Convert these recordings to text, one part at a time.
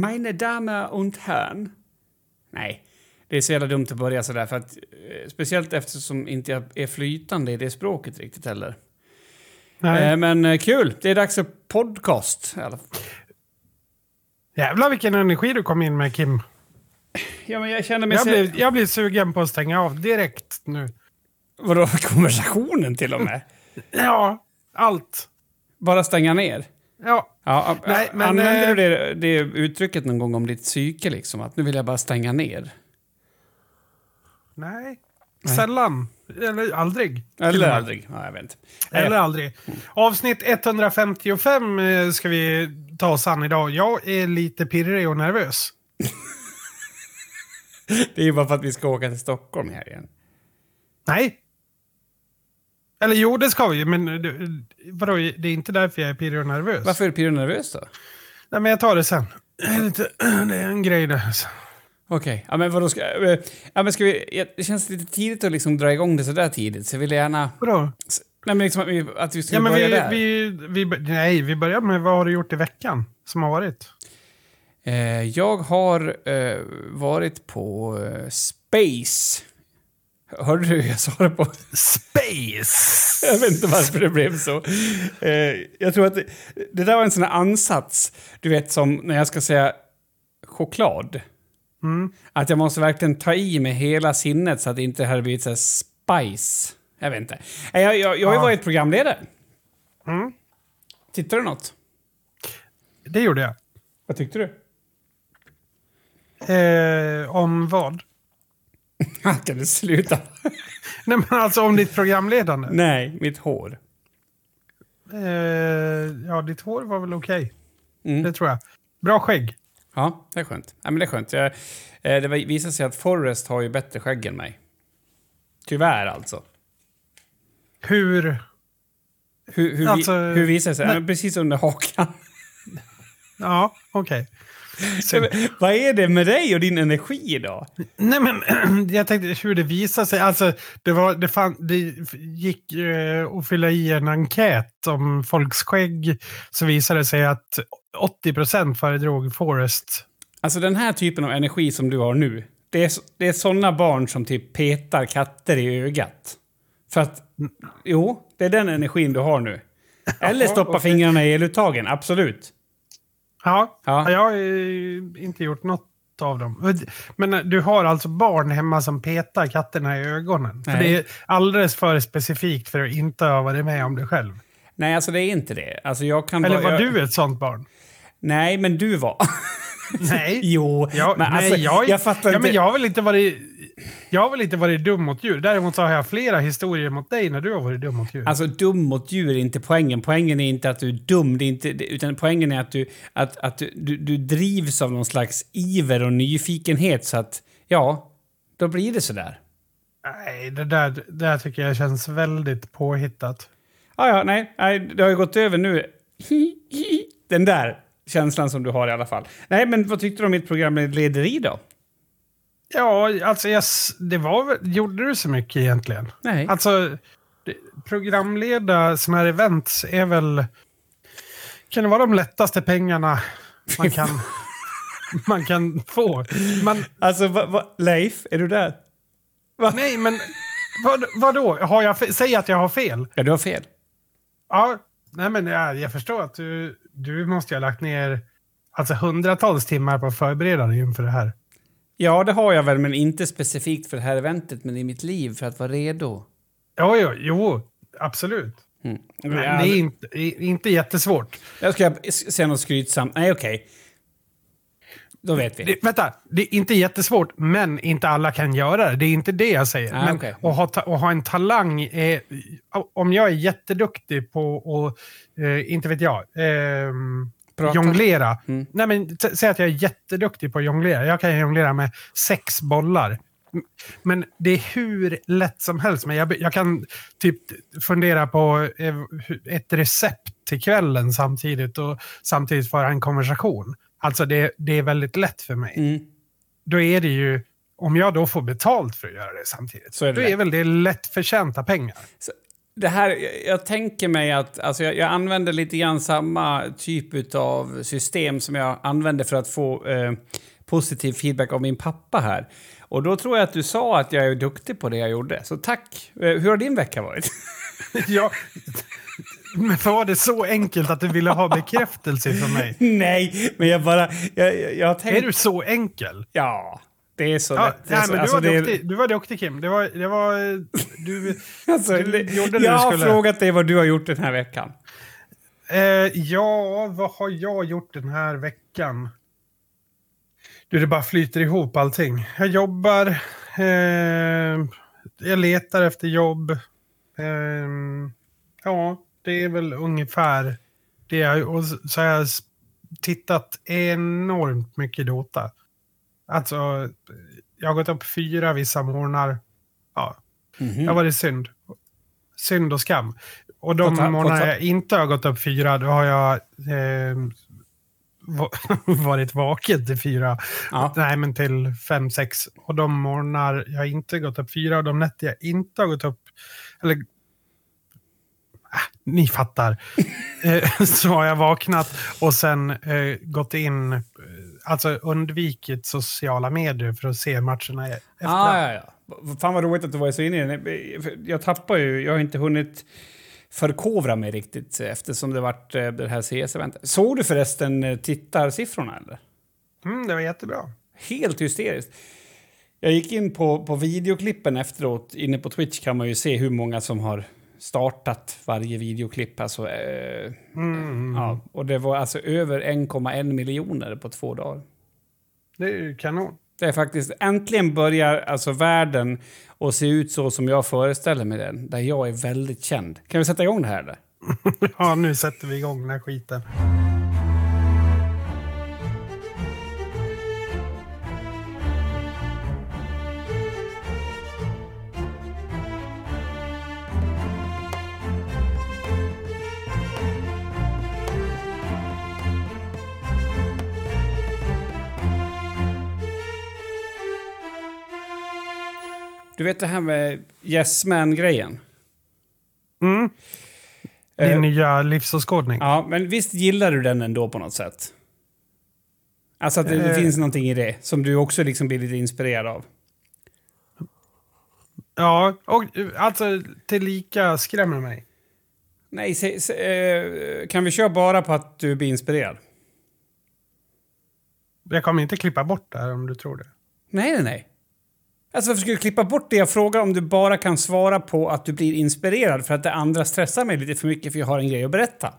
Meine Dame und Herren. Nej, det är så jävla dumt att börja sådär för att eh, speciellt eftersom inte jag är flytande i det språket riktigt heller. Nej. Eh, men eh, kul, det är dags för podcast. Jävlar vilken energi du kom in med Kim. Ja, men jag känner mig... Jag blir, jag blir sugen på att stänga av direkt nu. Vadå, konversationen till och med? Ja, allt. Bara stänga ner? Ja, Ja, Nej, men, använder eh, du det, det uttrycket någon gång om ditt psyke liksom? Att nu vill jag bara stänga ner? nej. Sällan. Eller aldrig. Eller aldrig? Ja, jag vet inte. Eller Eh, aldrig. Avsnitt 155 eh, ska vi ta oss an idag. Jag är lite pirrig och nervös. Det är ju bara för att vi ska åka till Stockholm här igen. Nej. Eller jo, det ska vi ju, men det- vadå, det är inte därför jag är pirrig och nervös. Varför är du pirrig och nervös då? Nej, men jag tar det sen. Det är, lite, det är en grej det. Okej, ja men vadå ska... eh, Ja men ska vi... ja, Det känns lite tidigt att liksom dra igång det sådär tidigt, så jag vill gärna... Vadå? Nej men liksom att vi, att vi ska Ja, men börja vi, där. vi, vi, nej, vi börjar med vad har du gjort i veckan som har varit? Eh, jag har eh, varit på eh, Space. Hörde du hur jag sa det på? Space! Jag vet inte varför det blev så. Eh, jag tror att det, det där var en sån här ansats, du vet som när jag ska säga choklad. Mm. Att jag måste verkligen ta i med hela sinnet så att det inte hade blivit så här spice. Jag vet inte. Eh, Jag, jag, jag har ju Ja. varit programledare. Mm. Tittar du något? Det gjorde jag. Vad tyckte du? Eh, om vad? kan du sluta? Nej, men alltså om ditt programledande. Nej, mitt hår. Eh, ja, ditt hår var väl okej. Mm. Det tror jag. Bra skägg. Ja, det är skönt. Ja, men det är skönt. Jag, eh, det visar sig att Forrest har ju bättre skägg än mig. Tyvärr alltså. Hur... Hur, hur, Alltså, vi, hur visar det sig? men precis under hakan. Ja, okej. Så- Men Vad är det med dig och din energi idag? Nej men, jag tänkte hur det visar sig. Alltså, det, var, det, fan, det gick eh, att fylla i en enkät om folks skägg. Så visade det sig att 80% föredrog Forest. Alltså den här typen av energi som du har nu. Det är, det är sådana barn som typ petar katter i ögat. För att, jo, det är den energin du har nu. Eller stoppa fingrarna i eluttagen, absolut. Ja, Ja. jag har inte gjort något av dem. Men du har alltså barn hemma som petar katterna i ögonen. För det är alldeles för specifikt för att inte ha varit med om det själv. Nej, alltså det är inte det. Alltså jag kan Eller var jag, du ett sånt barn? Nej, men du var. Nej. jo, Ja, men nej, alltså, jag, jag fattar ja, inte. Men jag har väl inte varit... Jag har väl inte varit dum mot djur. Däremot så har jag flera historier mot dig när du har varit dum mot djur. Alltså dum mot djur är inte poängen. Poängen är inte att du är dum, det är inte, utan poängen är att du, att, att du, du, du drivs av någon slags iver och nyfikenhet så att, ja, då blir det sådär. Nej, det där, det där tycker jag känns väldigt påhittat. Ja, ja, nej, nej, det har ju gått över nu. Den där känslan som du har i alla fall. Nej, men vad tyckte du om mitt programlederi då? Ja, alltså jag, det var. Gjorde du så mycket egentligen? Nej. Alltså, programleda sådana här events är väl... Kan det vara de lättaste pengarna man kan, man kan få? Man, Alltså, va, va, Leif, är du där? Va? nej, men vad, vadå? Har jag Säg att jag har fel. Ja, du har fel. Ja, nej men jag, jag förstår att du, du måste ha lagt ner alltså hundratals timmar på att förbereda dig inför det här. Ja, det har jag väl, men inte specifikt för det här eventet, men i mitt liv för att vara redo. Jo, jo, jo absolut. Mm. Men det är inte, inte jättesvårt. Jag ska säga något skrytsamt. Nej, okej. Då vet vi. Det, vänta, det är inte jättesvårt, men inte alla kan göra det. Det är inte det jag säger. Ah, men okej. att, ha, att ha en talang är... Om jag är jätteduktig på att, eh, inte vet jag, ehm, Prata. jonglera. Mm. Nej, men säg att jag är jätteduktig på att jonglera. Jag kan jonglera med sex bollar. Men det är hur lätt som helst. Men jag, jag kan typ fundera på eh, ett recept till kvällen samtidigt och samtidigt föra en konversation. Alltså det, det är väldigt lätt för mig. Mm. Då är det ju, om jag då får betalt för att göra det samtidigt, Så är det då lätt. är väl det lätt förtjänta pengar. Det här, jag, jag tänker mig att alltså jag, jag använder lite grann samma typ av system som jag använder för att få eh, positiv feedback av min pappa här. Och då tror jag att du sa att jag är duktig på det jag gjorde. Så tack! Eh, hur har din vecka varit? ja, men var det så enkelt att du ville ha bekräftelse från mig? Nej, men jag bara... Jag, jag, jag tänkte... Är du så enkel? Ja. Det är så ja, lätt. Nej, så, men alltså, du, var det duktig, du var duktig Kim. Det var... Det var du, alltså, du gjorde jag du har frågat dig vad du har gjort den här veckan. Eh, ja, vad har jag gjort den här veckan? Du, det bara flyter ihop allting. Jag jobbar. Eh, jag letar efter jobb. Eh, ja, det är väl ungefär det. Jag, och så har jag tittat enormt mycket Dota. Alltså, jag har gått upp fyra vissa morgnar. Ja, Mm det har varit synd. Synd och skam. Och de ta- jag inte har gått upp fyra, då har jag eh, va- varit vaken till fyra. Ja. Nej, men till fem, sex. Och de morgnar jag inte gått upp fyra och de nätter jag inte har gått upp, eller Ah, ni fattar. Eh, så har jag vaknat och sen eh, gått in, eh, alltså undvikit sociala medier för att se matcherna i efterhand. Ah, ja, ja. Fan vad roligt att du var så inne i den. Jag tappar ju, jag har inte hunnit förkovra mig riktigt eftersom det varit eh, det här CS-eventet. Såg du förresten eh, tittarsiffrorna eller? Mm, det var jättebra. Helt hysteriskt. Jag gick in på, på videoklippen efteråt. Inne på Twitch kan man ju se hur många som har startat varje videoklipp. Alltså, eh, Mm. ja, och det var alltså över 1,1 miljoner på två dagar. Det är ju kanon. Det är faktiskt, äntligen börjar alltså världen att se ut så som jag föreställer mig den. Där jag är väldigt känd. Kan vi sätta igång det här eller? Ja, nu sätter vi igång den här skiten. Du vet det här med Yes Man-grejen? Mm. Din Eh, nya livsåskådning. Ja, men visst gillar du den ändå på något sätt? Alltså att det, det Eh. finns någonting i det som du också liksom blir lite inspirerad av. Ja, och alltså tillika skrämmer mig. Nej, se, se, eh, kan vi köra bara på att du blir inspirerad? Jag kommer inte klippa bort det här om du tror det. Nej, nej, nej. Alltså varför skulle du klippa bort det jag frågar om du bara kan svara på att du blir inspirerad för att det andra stressar mig lite för mycket för jag har en grej att berätta?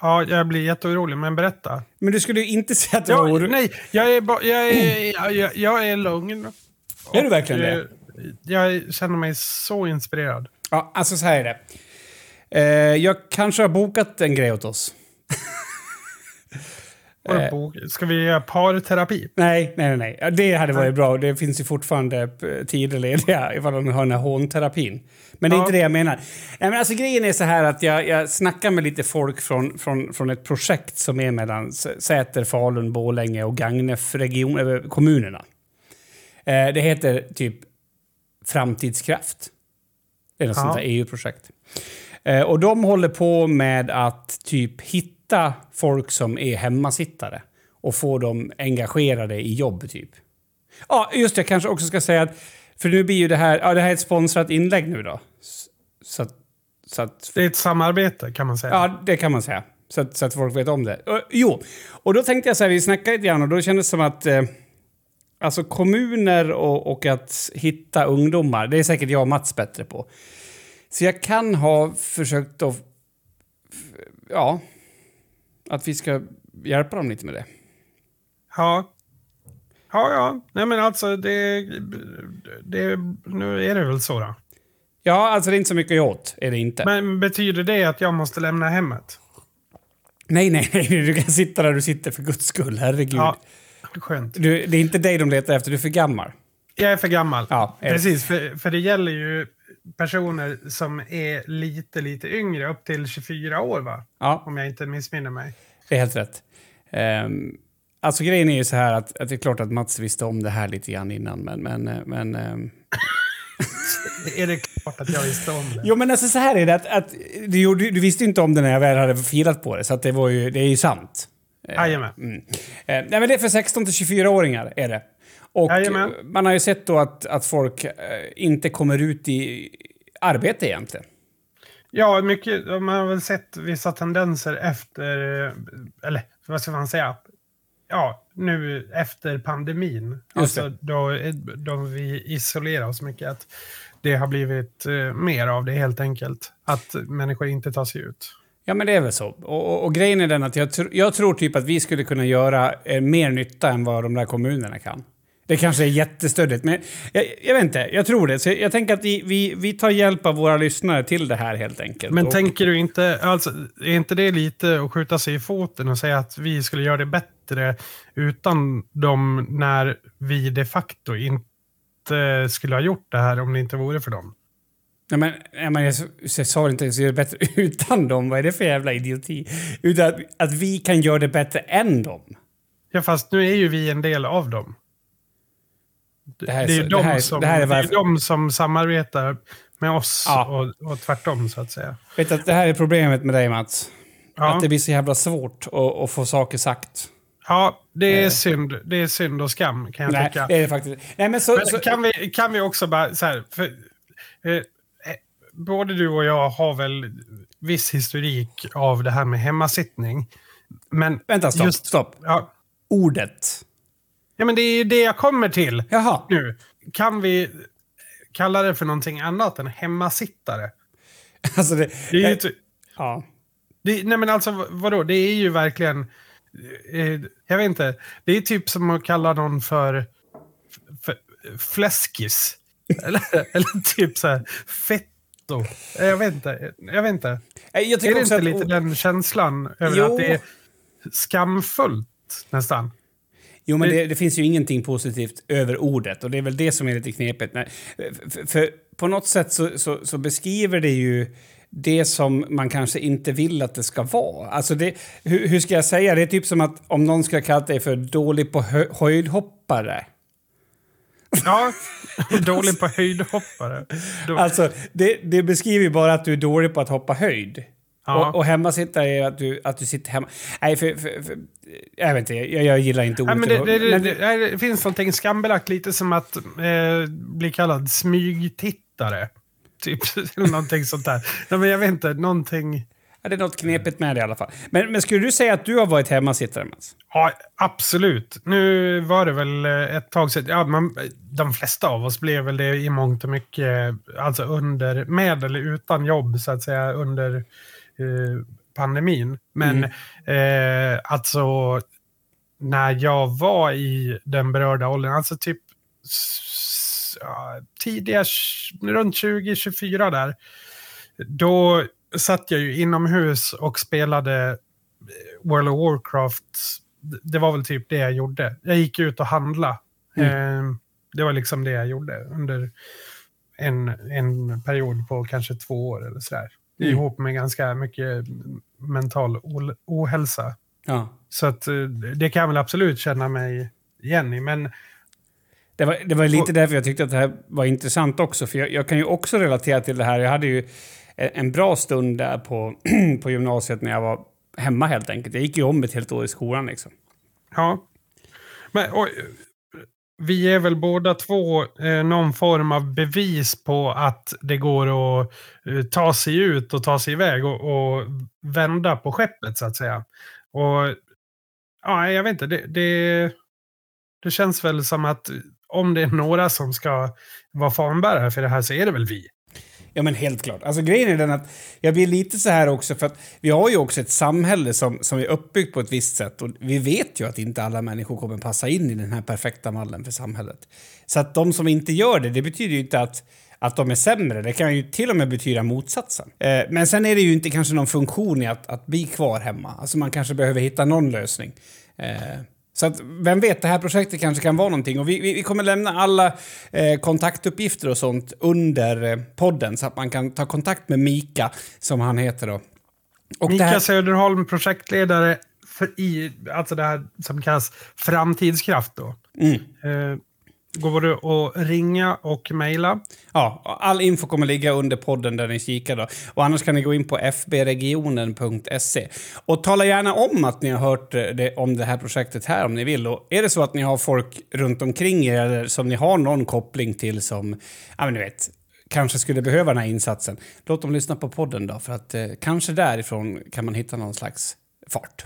Ja, jag blir jätteorolig, men berätta. Men du skulle ju inte säga att du var orolig. nej, jag är, ba, jag är, jag, jag, jag är lugn. Är du verkligen Och, det? eh, Jag känner mig så inspirerad. Ja, alltså så här är det. Eh, jag kanske har bokat en grej åt oss. Eh. Ska vi göra parterapi? Nej, nej, nej, Det hade varit bra. Det finns ju fortfarande eh, tider lediga ifall de har den här hånterapin. Men det är Ja. inte det jag menar. Nej, men alltså, grejen är så här att jag, jag snackar med lite folk från, från, från ett projekt som är mellan Säter, Falun, Borlänge och Gagnef region, äh, kommunerna. Eh, det heter typ Framtidskraft. Det är något Ja. sånt där EU-projekt. Eh, och de håller på med att typ hitta folk som är hemmasittare och få dem engagerade i jobb, typ. Ja, just det. Jag kanske också ska säga att... För nu blir ju det här... Ja, det här är ett sponsrat inlägg nu då. Så att... Så att Det är ett samarbete kan man säga. Ja, det kan man säga. Så att, så att folk vet om det. Uh, jo, och då tänkte jag så här, vi snackade lite grann och då kändes det som att eh, alltså kommuner och, och att hitta ungdomar, det är säkert jag och Mats bättre på. Så jag kan ha försökt att, ja, att vi ska hjälpa dem lite med det. Ja. Ja, ja. Nej, men alltså det, det... Nu är det väl så då. Ja, alltså det är inte så mycket åt, är det inte. Men betyder det att jag måste lämna hemmet? Nej, nej, nej, du kan sitta där du sitter för guds skull, herregud. Ja. Skönt. Du, det är inte dig de letar efter, du är för gammal. Jag är för gammal. Ja. Precis, för, för det gäller ju personer som är lite, lite yngre, upp till 24 år va? Ja. Om jag inte missminner mig. Det är helt rätt. Um, alltså grejen är ju så här att, att det är klart att Mats visste om det här lite grann innan, men... men, eh, men ehm, är det klart att jag visste om det. Jo, men alltså så här är det att, att du, du, du visste inte om det när jag väl hade filat på det, så att det, var ju, det är ju sant. Jajamän. Mm. Eh, nej, men det är för 16 till 24-åringar, är det. Och Jajamän. eh, man har ju sett då att, att folk eh, inte kommer ut i arbete egentligen. Ja, mycket, man har väl sett vissa tendenser efter, eller vad ska man säga? Ja, nu efter pandemin. Alltså då, då vi isolerar oss mycket. Att det har blivit eh, mer av det helt enkelt. Att människor inte tar sig ut. Ja, men det är väl så. Och, och, och grejen är den att jag, tr- jag tror typ att vi skulle kunna göra eh, mer nytta än vad de där kommunerna kan. Det kanske är jättestödigt, men jag, jag vet inte. Jag tror det. Så jag, jag tänker att vi, vi, vi tar hjälp av våra lyssnare till det här helt enkelt. Men och, tänker du inte, alltså, är inte det lite att skjuta sig i foten och säga att vi skulle göra det bättre utan dem när vi de facto inte skulle ha gjort det här om det inte vore för dem? Nej, men, nej, men jag, jag sa inte att det bättre utan dem. Vad är det för jävla idioti? Utan att, att vi kan göra det bättre än dem. Ja, fast nu är ju vi en del av dem. Det här är det är så- ju det de, här som, det här är det är varför- de som samarbetar med oss Ja. och, och tvärtom så att säga. Vet du det här är problemet med dig Mats? Ja, Att det blir så jävla svårt att, att få saker sagt. ja det är Eh. synd. Det är synd och skam kan jag Nej, tycka. det är det faktiskt. Nej, men så, Men så, kan, vi, kan vi också bara så här, för, eh, eh, både du och jag har väl viss historik av det här med hemmasittning. Men Vänta, stopp. just- stopp. ja, Ordet. Ja, men det är ju det jag kommer till Jaha. nu. Kan vi kalla det för någonting annat än hemmasittare? Alltså det... Det är ju eh, ty- ja. Det, nej men alltså vadå, det är ju verkligen... Eh, jag vet inte. Det är typ som att kalla någon för, för fläskis. eller, eller typ så här fetto. Eh, Jag vet inte. Jag vet inte. Eh, Jag Är det inte att... lite den känslan över Jo. att det är skamfullt nästan? Jo, men Det- det, finns ju ingenting positivt över ordet och det är väl det som är lite knepigt. Nej, för, för på något sätt så, så, så beskriver det ju det som man kanske inte vill att det ska vara. Alltså det, hur, hur ska jag säga? Det är typ som att om någon ska kalla dig för dålig på hö, höjdhoppare. Ja, dålig på höjdhoppare. Då, Alltså, det, det beskriver ju bara att du är dålig på att hoppa höjd. Ja. Och, och hemmasittare är att du, att du sitter hemma. Nej, för... för, för jag vet inte, jag, jag gillar inte Nej, ordet. men det, det, men det, nej, det finns någonting skambelagt lite som att eh, bli kallad smygtittare. Typ eller någonting sånt där. Nej, men jag vet inte, någonting... Ja, det är något knepigt med det i alla fall. Men, men skulle du säga att du har varit hemmasittare, Mats? Ja, absolut. Nu var det väl eh, ett tag sedan. Ja, man, de flesta av oss blev väl det i mångt och mycket, alltså under, med eller utan jobb så att säga, under pandemin. Men eh, alltså, när jag var i den berörda åldern, alltså typ tidiga, runt 20-24 där, då satt jag ju inomhus och spelade World of Warcraft. Det var väl typ det jag gjorde. Jag gick ut och handla. Eh, det var liksom det jag gjorde under en, en period på kanske två år eller sådär. Mm. Ihop med ganska mycket mental ohälsa. Ja. Så att eh, det kan jag väl absolut känna mig igen i. Men Det var, det var lite Och- därför jag tyckte att det här var intressant också. För jag, jag kan ju också relatera till det här. Jag hade ju en en bra stund där på, på gymnasiet när jag var hemma helt enkelt. Jag gick ju om ett helt år i skolan liksom. Ja. Men, och, vi är väl båda två eh, någon form av bevis på att det går att eh, ta sig ut och ta sig iväg och, och vända på skeppet så att säga. Och ja, jag vet inte, det, det, det känns väl som att om det är några som ska vara fanbärare för det här så är det väl vi. Ja, men helt klart. Alltså grejen är den att jag blir lite så här också för att vi har ju också ett samhälle som, som är uppbyggt på ett visst sätt och vi vet ju att inte alla människor kommer passa in i den här perfekta mallen för samhället. Så att de som inte gör det, det betyder ju inte att att de är sämre. Det kan ju till och med betyda motsatsen. Eh, men sen är det ju inte kanske någon funktion i att, att bli kvar hemma. Alltså man kanske behöver hitta någon lösning. Eh, så att, vem vet, det här projektet kanske kan vara någonting. Och vi, vi, vi kommer lämna alla eh, kontaktuppgifter och sånt under eh, podden så att man kan ta kontakt med Mika, som han heter då. Och Mika här, Söderholm, projektledare för i, alltså det här som kallas framtidskraft då. mm, Eh, går det att ringa och mejla. Ja, all info kommer ligga under podden där ni kikar. Då. Och annars kan ni gå in på fbregionen.se. Och tala gärna om att ni har hört det, om det här projektet här om ni vill. Och är det så att ni har folk runt omkring er eller som ni har någon koppling till som, ja men ni vet, kanske skulle behöva den här insatsen. Låt dem lyssna på podden då, för att eh, kanske därifrån kan man hitta någon slags fart.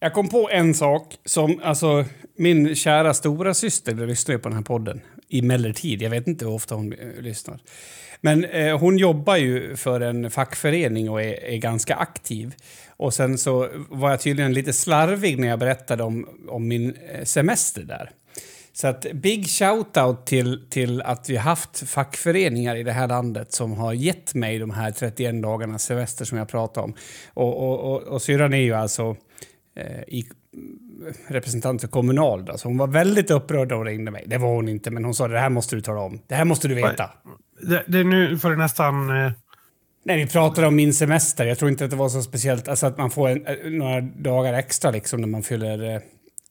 Jag kom på en sak som, alltså, min kära stora syster lyssnar ju på den här podden. Emellertid, jag vet inte hur ofta hon eh, lyssnar. Men eh, hon jobbar ju för en fackförening och är, är, ganska aktiv. Och sen så var jag tydligen lite slarvig när jag berättade om, om min eh, semester där. Så att big shout-out till, till att vi haft fackföreningar i det här landet som har gett mig de här 31 dagarnas semester som jag pratade om. Och, och, och, och syrran är ju alltså i representant för Kommunal. Då. Så hon var väldigt upprörd när hon ringde mig. Det var hon inte, men hon sa det här måste du tala om. Det här måste du veta. Det, det nu får du nästan... Eh... Nej, vi pratade om min semester. Jag tror inte att det var så speciellt. Alltså att man får en, eh, några dagar extra liksom när man fyller eh,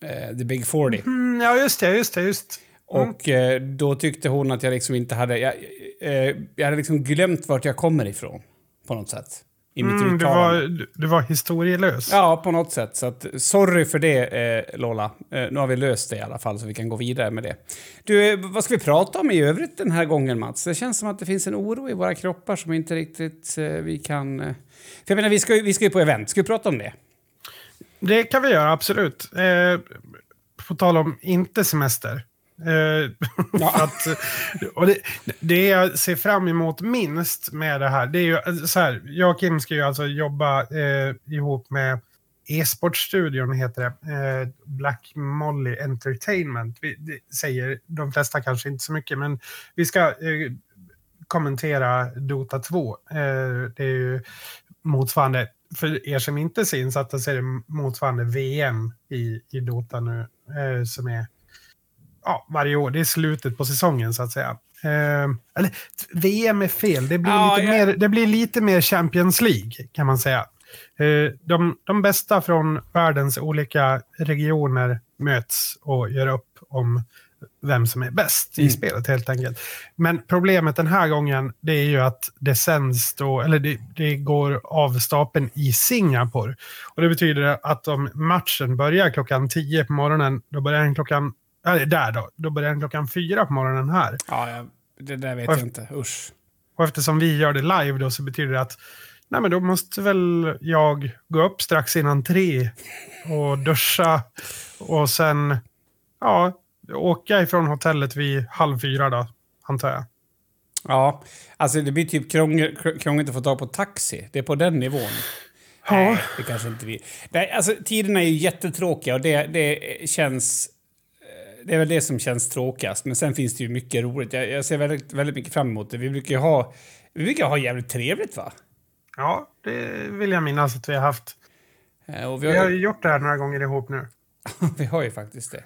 eh the Big 40. Mm, ja, just det. Just det, just. Mm. Och eh, då tyckte hon att jag liksom inte hade... Jag, eh, jag hade liksom glömt vart jag kommer ifrån. På något sätt i mitt mm, du, var, du var historielös. Ja, på något sätt. Så att, sorry för det, eh, Lola. Eh, nu har vi löst det i alla fall, så vi kan gå vidare med det. Du, eh, vad ska vi prata om i övrigt den här gången, Mats? Det känns som att det finns en oro i våra kroppar som inte riktigt eh, vi kan... Eh... För jag menar, vi ska, vi ska ju på event. Ska vi prata om det? Det kan vi göra, absolut. Eh, på tal om inte semester. Eh, ja. att, och det, det jag ser fram emot minst med det här, det är ju så här, jag och Kim ska ju alltså jobba eh, ihop med E-sportstudion heter det. Eh, Black Molly Entertainment. Vi, säger de flesta kanske inte så mycket, men vi ska eh, kommentera Dota 2. Eh, det är ju motsvarande, för er som inte ser insatta så är det motsvarande VM i, i Dota nu, eh, som är ja, varje år. Det är slutet på säsongen så att säga. Eh, eller VM är fel. Det blir, ja, lite ja. mer, det blir lite mer Champions League kan man säga. Eh, de, de bästa från världens olika regioner möts och gör upp om vem som är bäst mm. i spelet helt enkelt. Men problemet den här gången det är ju att det sänds då, eller det, det, går av stapeln i Singapore. Och det betyder att om matchen börjar klockan 10 på morgonen, då börjar den klockan Ja, där då. Då börjar den klockan fyra på morgonen här. Ja, det där vet jag inte. Usch. Och eftersom vi gör det live då så betyder det att nej men då måste väl jag gå upp strax innan tre och duscha och sen ja, åka ifrån hotellet vid halv fyra då, antar jag. Ja, alltså det blir typ krångligt att få tag på taxi. Det är på den nivån. Ja. Nej, det kanske inte vi... Nej, alltså tiderna är ju jättetråkiga och det, det känns det är väl det som känns tråkigast. Men sen finns det ju mycket roligt. Jag, jag ser väldigt, väldigt mycket fram emot det. Vi brukar ju ha, vi brukar ha jävligt trevligt va? Ja, det vill jag minnas att vi har haft. Eh, vi, har, vi har ju gjort det här några gånger ihop nu. vi har ju faktiskt det.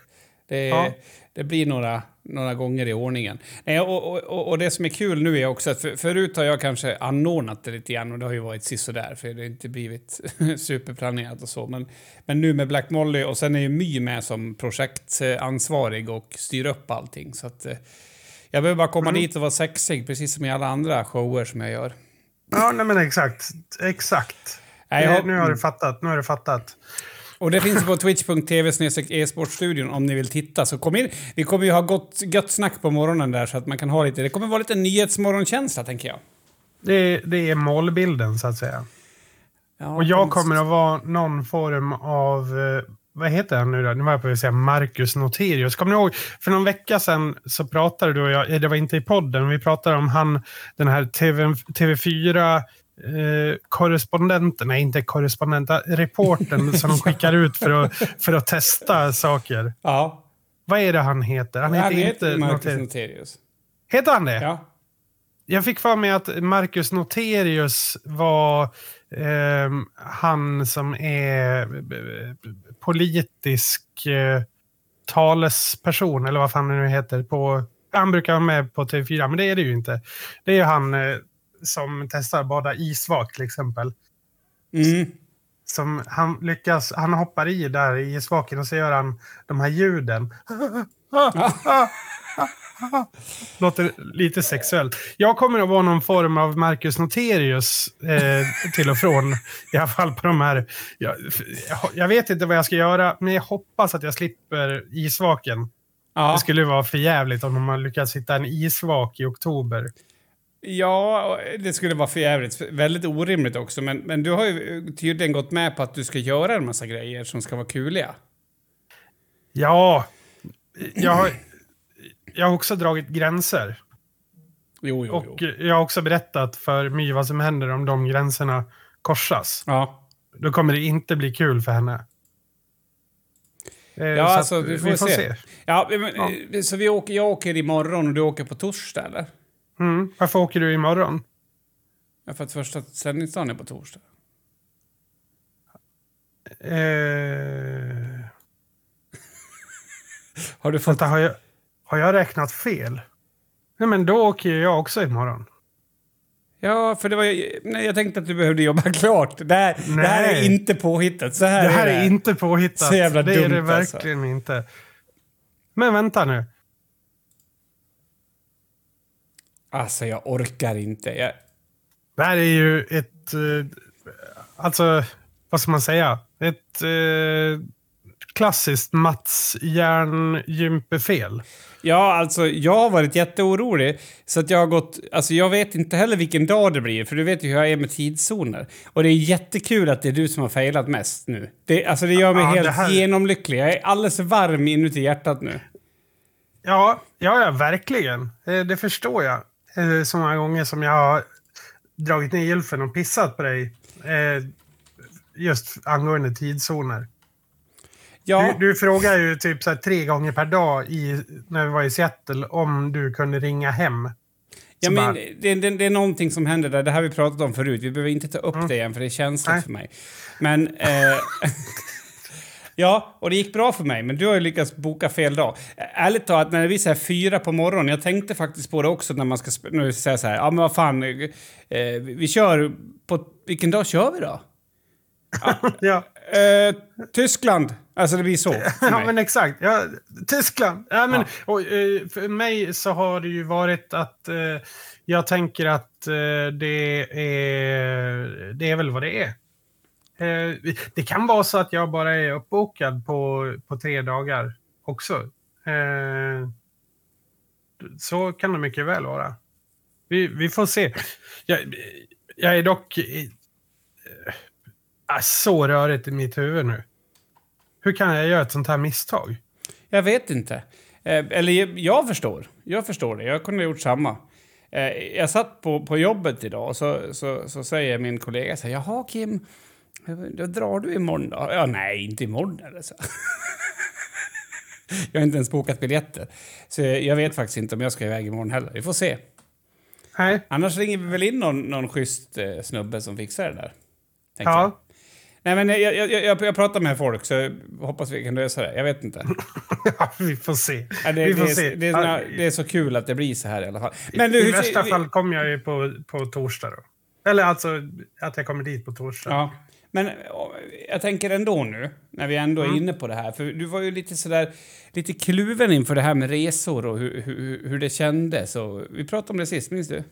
Det, ja. det blir några, några gånger i ordningen. Nej, och, och, och, det som är kul nu är också att för, förut har jag kanske anordnat det lite grann och det har ju varit sisådär för det har inte blivit superplanerat och så. Men, men nu med Black Molly och sen är ju My med som projektansvarig och styr upp allting. Så att, eh, jag behöver bara komma mm. dit och vara sexig precis som i alla andra shower som jag gör. Ja, nej men exakt. Exakt. Nej, jag... Nu har du fattat. Nu har du fattat. Och det finns på twitch.tv e-sportstudion om ni vill titta. Så kom in. Vi kommer ju ha gott, gött snack på morgonen där så att man kan ha lite... Det kommer vara lite nyhetsmorgonkänsla tänker jag. Det, det är målbilden så att säga. Ja, och jag kommer att vara någon form av... Eh, vad heter han nu då? Nu var jag på att säga Marcus Noterius. Kommer ni ihåg? För någon vecka sedan så pratade du och jag, eh, det var inte i podden, vi pratade om han, den här TV, TV4 eh, korrespondenten, nej inte korrespondenten, reporten som de skickar ut för att, för att testa saker. Ja. Vad är det han heter? Han, han heter, heter Marcus Noterius. Heter han det? Ja. Jag fick för mig att Marcus Noterius var eh, han som är politisk eh, talesperson, eller vad fan det nu heter. På, han brukar vara med på TV4, men det är det ju inte. Det är han eh, som testar bada isvak till exempel. Mm. som han lyckas, han hoppar i där i isvaken och så gör han de här ljuden. Låter lite sexuellt. Jag kommer att vara någon form av Marcus Noterius eh, till och från. I alla fall på de här. Jag, jag vet inte vad jag ska göra, men jag hoppas att jag slipper isvaken. Ja. Det skulle vara för jävligt om har lyckats hitta en isvak i oktober. Ja, det skulle vara för jävligt. Väldigt orimligt också. Men, men du har ju tydligen gått med på att du ska göra en massa grejer som ska vara kuliga. Ja, jag har, jag har också dragit gränser. Jo, jo, Och jo. jag har också berättat för My vad som händer om de gränserna korsas. Ja. Då kommer det inte bli kul för henne. Eh, Ja, så alltså, att vi får, se. Ja, men, eh, Så vi åker, jag åker imorgon och du åker på torsdag, eller? Mm. Varför åker du imorgon? Ja, för att första sändningsdagen är på torsdag. Eh, Har du fått... vänta, har jag, har jag räknat fel? Nej, men då åker jag också imorgon. Ja, för det var ju... Nej, jag tänkte att du behövde jobba klart. Det här, det här är inte påhittat. Så här Det här är är det. inte påhittat. Så jävla det är det dumt, alltså. verkligen inte. Men vänta nu. Alltså, jag orkar inte. Jag... Det här är ju ett... Eh, alltså, vad ska man säga? Ett eh, klassiskt Mats hjärngympefel. Ja, alltså jag har varit jätteorolig. Så att jag har gått... Alltså jag vet inte heller vilken dag det blir, för du vet ju hur jag är med tidszoner. Och det är jättekul att det är du som har failat mest nu. Det, alltså det gör mig Ja, helt här- genomlycklig. Jag är alldeles varm inuti hjärtat nu. Ja, ja, ja verkligen. Eh, det förstår jag. Eh, så många gånger som jag har dragit ner gylfen och pissat på dig. Eh, just angående tidszoner. Ja, Du, du frågar ju typ så tre gånger per dag i, när vi var i Seattle om du kunde ringa hem. ja men det, det, det är någonting som händer där. Det här har vi pratat om förut. Vi behöver inte ta upp det igen, för det är känsligt Mm. Nej. för mig. Men... Eh, ja, och det gick bra för mig, men du har ju lyckats boka fel dag. Eh, Ärligt talat, när det blir så här fyra på morgonen, jag tänkte faktiskt på det också när man ska vi säger så här, ja men vad fan, eh, vi, vi kör på... Vilken dag kör vi då? Ja, Eh, Tyskland. Alltså det blir så ja men exakt. Ja, Tyskland. Ja, men, Ja. Och, eh, för mig så har det ju varit att eh, jag tänker att eh, det, är, det är väl vad det är. Eh, det kan vara så att jag bara är uppbokad på, på tre dagar också. Eh, så kan det mycket väl vara. Vi, vi får se. Jag, jag är dock eh, ah, så rörigt i mitt huvud nu. Hur kan jag göra ett sånt här misstag? Jag vet inte. Eh, eller jag, jag förstår. Jag förstår det. Jag kunde ha gjort samma. Eh, jag satt på, på jobbet idag och så, så, så säger min kollega så här, Jaha Kim, då drar du imorgon då? Ja, nej, inte imorgon eller så. jag har inte ens bokat biljetter. Så jag vet faktiskt inte om jag ska iväg imorgon heller. Vi får se. Nej. Annars ringer vi väl in någon, någon schysst eh, snubbe som fixar det där. tänker jag. Ja. Nej, men jag, jag, jag, jag pratar med folk så hoppas vi kan lösa det. Jag vet inte. ja, vi får se. Ja, det, vi får det, se. är, det, Ja, det är så kul att det blir så här i alla fall. Men du, I värsta vi- fall kommer jag ju på, på torsdag då. Eller alltså att jag kommer dit på torsdag. Ja. Men jag tänker ändå nu, när vi ändå Mm. är inne på det här, för du var ju lite sådär, lite kluven inför det här med resor och hur, hur, hur det kändes. Och vi pratade om det sist, minns du?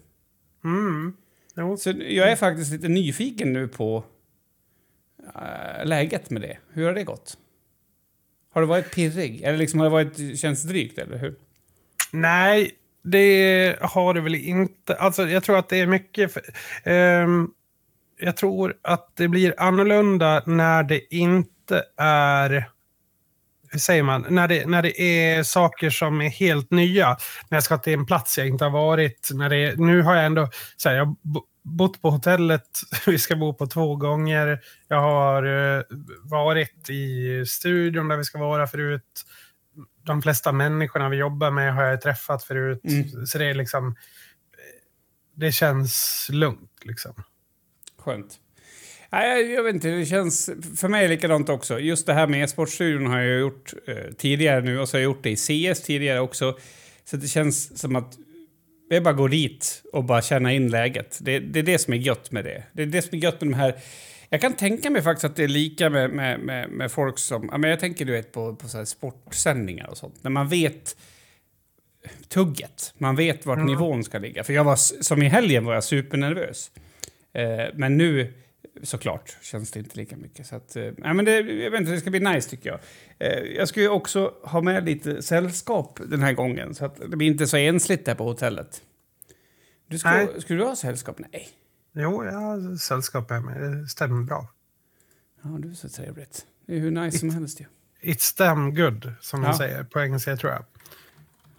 Mm. Jo. Så jag är faktiskt lite nyfiken nu på äh, läget med det. Hur har det gått? Har du varit pirrig? Eller liksom har det varit, känns drygt, eller hur? Nej, det har det väl inte. Alltså, jag tror att det är mycket... För, ehm, jag tror att det blir annorlunda när det inte är... Hur säger man? När det, när det är saker som är helt nya. När jag ska till en plats jag inte har varit. När det, nu har jag ändå... Så här, jag bott på hotellet. Vi ska bo på två gånger. Jag har eh, varit i studion där vi ska vara förut de flesta människorna vi jobbar med har jag träffat förut. Mm. Så det är liksom... Det känns lugnt liksom. Skönt. Nej, jag, vet inte, det känns... För mig är det likadant också. Just det här med e-sportstudion har jag gjort eh, tidigare nu och så har jag gjort det i CS tidigare också. Så det känns som att Det är bara att gå dit och bara känna in läget. Det, det är det som är gött med det. Det är det som är gött med de här... Jag kan tänka mig faktiskt att det är lika med, med, med, med folk som... Ja, men jag tänker du vet på, på så sportsändningar och sånt. När man vet tugget. Man vet vart Mm. nivån ska ligga. För jag var, som i helgen var jag supernervös. Eh, men nu, såklart, känns det inte lika mycket. Så att, eh, men det, jag vet inte, det ska bli nice tycker jag. Eh, jag ska ju också ha med lite sällskap den här gången. Så att det blir inte så ensligt där på hotellet. Du ska, Nej. ska du ha sällskap? Nej. Jo, jag har sällskap med mig. Det stämmer bra. Ja, du är så trevligt. Det är hur nice som helst ju. It's damn good, som Ja. man säger på engelska tror jag.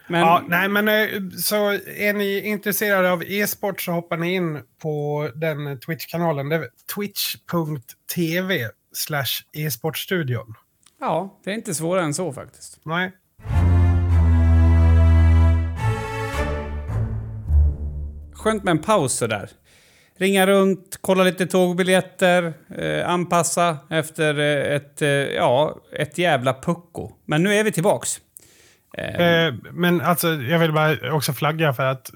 Men, Ja, nej, men eh, så är ni intresserade av e-sport så hoppar ni in på den Twitch-kanalen. Twitch.tv slash e-sportstudion. ja, det är inte svårare än så faktiskt. Nej. Skönt med en paus sådär. Ringa runt, kolla lite tågbiljetter, eh, anpassa efter eh, ett, eh, ja, ett jävla pucko. Men nu är vi tillbaks. Eh, Eh, men alltså, jag vill bara också flagga för att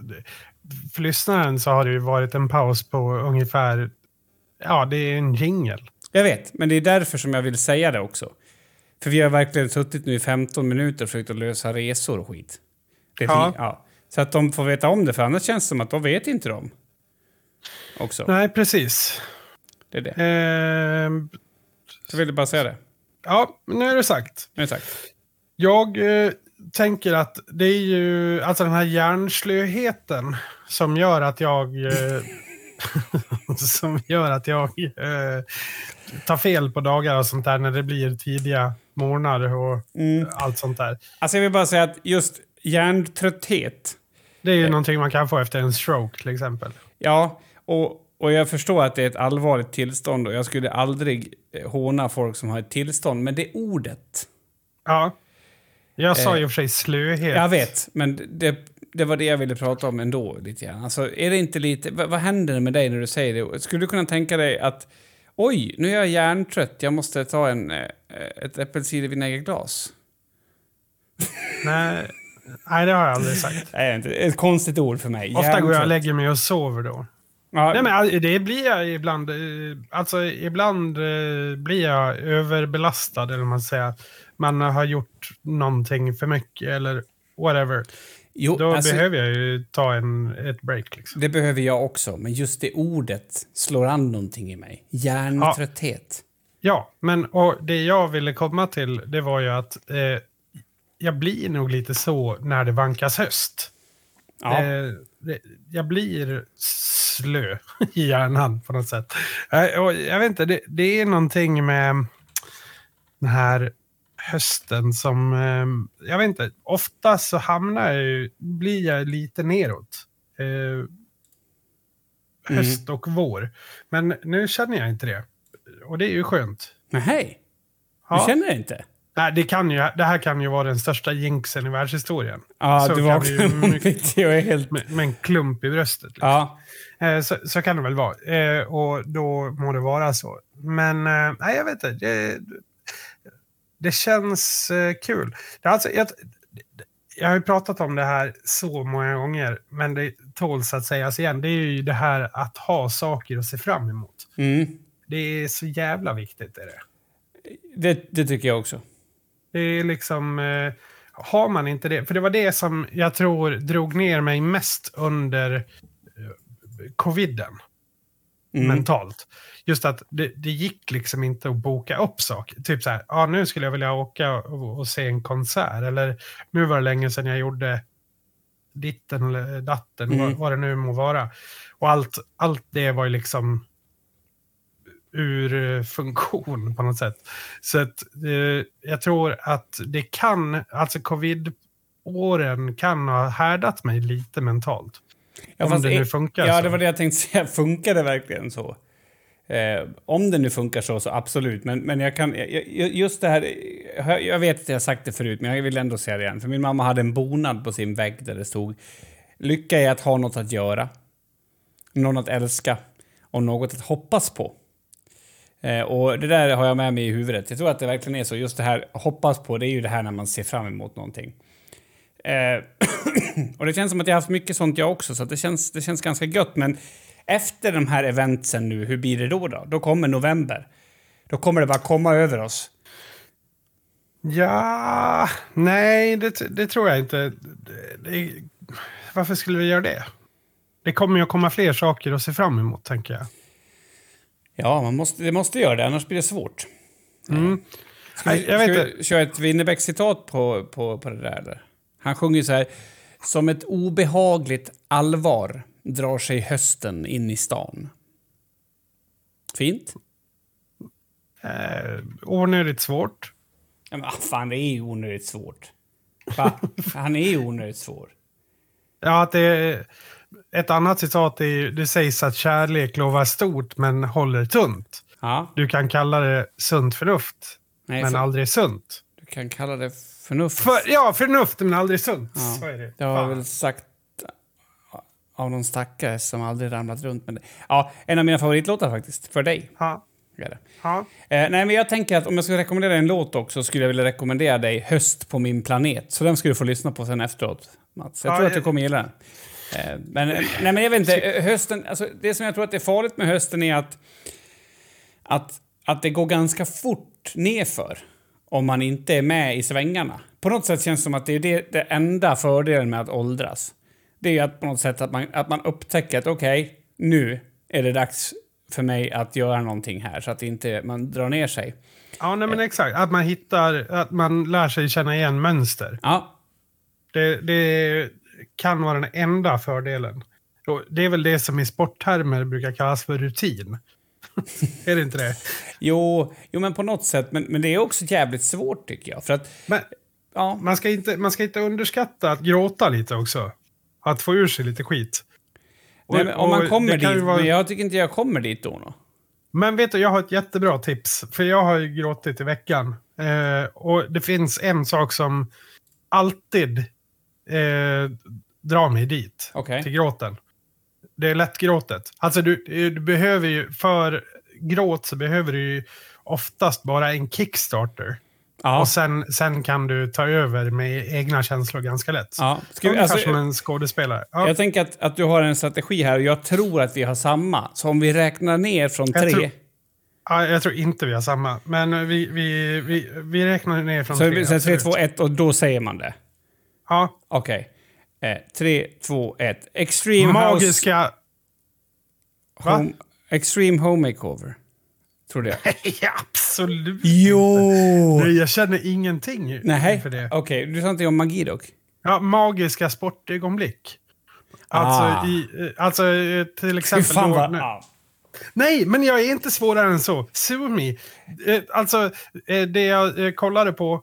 för lyssnaren så har det ju varit en paus på ungefär, ja, det är en jingel. jag vet, men det är därför som jag vill säga det också. För vi har verkligen suttit nu i 15 minuter och försökt att lösa resor och skit. Ja. ja. Så att de får veta om det, för annars känns det som att de vet inte de. Också. Nej, precis. Det är det. Eh, Så vill jag bara säga det. ja, nu är det sagt. Nu är det sagt. Jag eh, tänker att det är ju alltså den här hjärnslöheten som gör att jag eh, som gör att jag eh, tar fel på dagar och sånt där när det blir tidiga morgnar och Mm. allt sånt där. Alltså jag vill bara säga att just hjärntrötthet Det är ju någonting man kan få efter en stroke till exempel. Ja, och, och jag förstår att det är ett allvarligt tillstånd och jag skulle aldrig eh, håna folk som har ett tillstånd, men det ordet. Ja. Jag sa Eh, och för sig slöhet. Jag vet, men det, det var det jag ville prata om ändå lite grann. Alltså, är det inte lite... Vad, vad händer med dig när du säger det? Skulle du kunna tänka dig att oj, nu är jag hjärntrött, jag måste ta en, eh, ett äppelcidervinägerglas? Nej, nej, det har jag aldrig sagt. Nej, inte. Ett konstigt ord för mig. Ofta går jag och lägger mig och sover då. Ja, Nej, men all- det blir jag ibland. eh, Alltså ibland blir jag överbelastad, eller man säger. Man har gjort någonting för mycket eller whatever. jo, Då alltså, behöver jag ju ta en, ett break. Liksom. Det behöver jag också, men just det ordet slår an någonting i mig. Hjärntrötthet. Ja, men och det jag ville komma till, det var ju att eh, jag blir nog lite så när det vankas höst. Ja. Eh, det, jag blir slö i hjärnan på något sätt. Eh, och jag vet inte, det, det är någonting med den här hösten som... Eh, jag vet inte, ofta så hamnar jag blir jag lite neråt. Eh, höst och vår. Men nu känner jag inte det. Och det är ju skönt. Men hej, Ja. du känner det inte? Nej, det, kan ju, det här kan ju vara den största jinxen i världshistorien. Ja, Så du mycket- mycket... Jag är helt... Med, med en klump i bröstet. Liksom. Ja. Eh, så, så kan det väl vara. Eh, och då må det vara så. Men eh, nej, jag vet inte. Det, det känns eh, kul. Det alltså, jag, jag har ju pratat om det här så många gånger, men det tåls att sägas igen. Det är ju det här att ha saker att se fram emot. Mm. Det är så jävla viktigt. Är det. Det, det tycker jag också. Det är liksom... Eh, har man inte det? För det var det som jag tror drog ner mig mest under eh, coviden. Mm. Mentalt. Just att det, det gick liksom inte att boka upp saker. Typ så här, ja nu skulle jag vilja åka och, och se en konsert. Eller nu var det länge sedan jag gjorde ditten eller datten, Mm. vad, vad det nu må vara. Och allt, allt det var ju liksom ur eh, funktion på något sätt. Så att, eh, jag tror att det kan, alltså covid-åren kan ha härdat mig lite mentalt. Ja, om det nu funkar Ja, så. det var det jag tänkte säga. Funkar det verkligen så? Eh, om det nu funkar så, så absolut. Men, men jag kan... Jag, just det här... Jag, jag vet att jag har sagt det förut, men jag vill ändå säga det igen. För min mamma hade en bonad på sin vägg där det stod Lycka är att ha något att göra, någon att älska och något att hoppas på. Eh, och det där har jag med mig i huvudet. Jag tror att det verkligen är så. Just det här hoppas på, det är ju det här när man ser fram emot någonting. Eh, och det känns som att jag har haft mycket sånt jag också, så det, känns, det känns ganska gött. Men efter de här eventsen nu, hur blir det då? Då, då kommer november. Då kommer det bara komma över oss. Ja, nej, det, det tror jag inte. Det, det, varför skulle vi göra det? Det kommer ju att komma fler saker att se fram emot, tänker jag. Ja, man måste, det måste göra det, annars blir det svårt. Mm. Ska vi, jag vet ska vi köra ett Winnerbäck-citat på, på, på det där? Eller? Han sjunger så här. Som ett obehagligt allvar drar sig hösten in i stan. Fint. Eh, onödigt svårt. Ja, men, ah, fan, det är ju onödigt svårt. Va? Han är ju onödigt svår. Ja, att det är, ett annat citat är ju, det sägs att kärlek lovar stort men håller tunt. Ja, Du kan kalla det sunt förnuft, nej, men för, aldrig sunt. du kan kalla det förnuft. För, ja, förnuft men aldrig sunt. Ja, Så är det. Det har Fan. väl sagt av någon stackare som aldrig ramlat runt med det. Ja, en av mina favoritlåtar faktiskt. För dig. Är ja. Eh, nej, men jag tänker att om jag ska rekommendera en låt också skulle jag vilja rekommendera dig Höst på min planet. Så den ska du få lyssna på sen efteråt, Mats. Jag Ja, tror att du kommer gilla den. Eh, men, nej, men jag vet inte. Hösten, alltså, det som jag tror att är farligt med hösten är att, att, att det går ganska fort nerför om man inte är med i svängarna. På något sätt känns det som att det är det, det enda fördelen med att åldras. Det är att på något sätt att man, att man upptäcker att okej, nu är det dags för mig att göra någonting här så att inte man drar ner sig. ja nej, men exakt. Att man hittar, att man lär sig känna igen mönster. Ja, Det, det kan vara den enda fördelen. Och det är väl det som i sporttermer brukar kallas för rutin. är det inte det? jo, jo men på något sätt. Men, men det är också jävligt svårt tycker jag. För att, Men ja, man ska, inte, man ska inte underskatta att gråta lite också. Att få ur sig lite skit. Och- nej, men om man kommer dit, vara- men jag tycker inte jag kommer dit då. Men vet du, jag har ett jättebra tips. För jag har ju gråtit i veckan. Eh, och det finns en sak som alltid eh, drar mig dit. Okej. Till gråten. Det är lättgråtet. Alltså du, du behöver ju, för gråt så behöver du ju oftast bara en kickstarter. Ja. Och sen, sen kan du ta över med egna känslor ganska lätt. ja. Ska vi, alltså, som en skådespelare. Ja. Jag tänker att, att du har en strategi här och jag tror att vi har samma. Så om vi räknar ner från Jag tre. tror- Ja, jag tror inte vi har samma. Men vi, vi, vi, vi räknar ner från Så tre. säger tre, två, ett och då säger man det. Ja, Okej. Eh, tre, två, ett. Extreme House... magiska... Va? Home, extreme Home Makeover. Tror det. ja, absolut. Jo! Nej, jag känner ingenting Nej, för det. okej. Du sa inte om magi dock? Ja, magiska sportögonblick. Alltså, Ah. i, eh, alltså eh, till Fy exempel... fan då, vad... Ja. Nej, men jag är inte svårare än så. Sue me. Eh, alltså, eh, det jag kollade på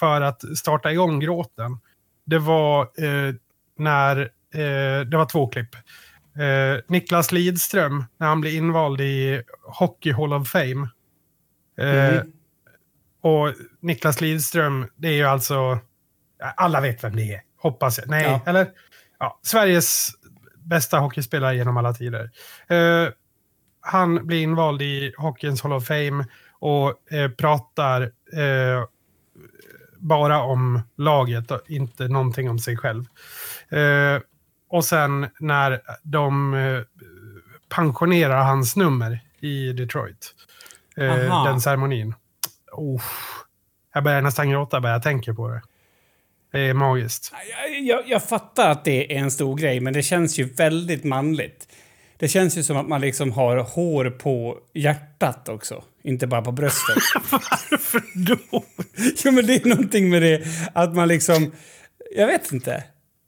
för att starta igång gråten, det var eh, när... Eh, det var två klipp. Eh, Niklas Lidström, när han blev invald i Hockey Hall of Fame. Eh, Mhm. Och Niklas Lidström, det är ju alltså... Alla vet vem det är, hoppas jag. Nej, Ja. eller? Ja, Sveriges bästa hockeyspelare genom alla tider. Eh, han blir invald i Hockeyns Hall of Fame och eh, pratar bara om laget och inte någonting om sig själv. Eh, och sen när de eh, pensionerar hans nummer i Detroit, eh, den ceremonin. Oh, jag börjar nästan gråta bara jag tänker på det. Det är magiskt. Jag, jag, jag fattar att det är en stor grej, men det känns ju väldigt manligt. Det känns ju som att man liksom har hår på hjärtat också, inte bara på bröstet. Varför då? jo, men det är någonting med det att man liksom... Jag vet inte.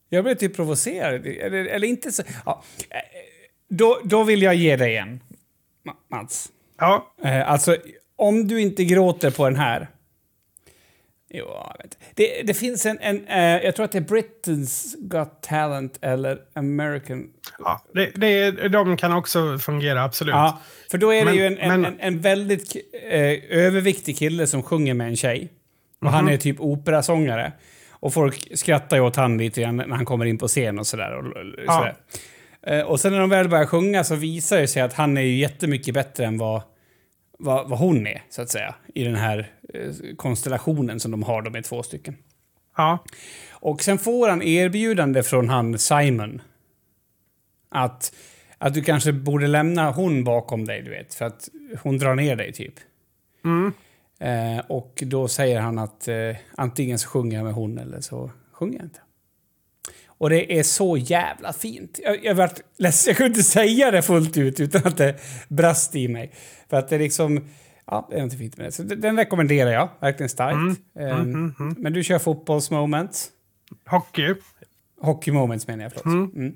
Jag blir typ provocerad. Eller, eller inte så... Ja. Då, då vill jag ge dig en, Ma- Mats. Ja, Eh, alltså, om du inte gråter på den här... Jo, jag vet. Det, det finns en... en eh, jag tror att det är Britain's Got Talent eller American... ja det, det, de kan också fungera, absolut. Ja, för då är det Men- ju en, en, men- en, väldigt eh, överviktig kille som sjunger med en tjej. Och han är typ operasångare. Och folk skrattar ju åt han lite grann när han kommer in på scen och sådär. Och, och, Ja. sådär. Eh, och sen när de väl börjar sjunga så visar det sig att han är ju jättemycket bättre än vad, vad, vad hon är, så att säga. I den här konstellationen som de har, de är två stycken. Ja. Och sen får han erbjudande från han Simon. Att, att du kanske borde lämna hon bakom dig, du vet. För att hon drar ner dig, typ. Mm. Eh, och då säger han att eh, antingen så sjunger jag med hon eller så sjunger jag inte. Och det är så jävla fint. Jag, jag vart ledsen, jag kunde inte säga det fullt ut utan att det brast i mig. För att det är liksom... Ja, det är inte fint med det. Så den rekommenderar jag, verkligen starkt. Mm, Eh, mm, mm. Men du kör fotbollsmoments. Hockey. Hockey moments menar jag, förlåt. Mm. Mm.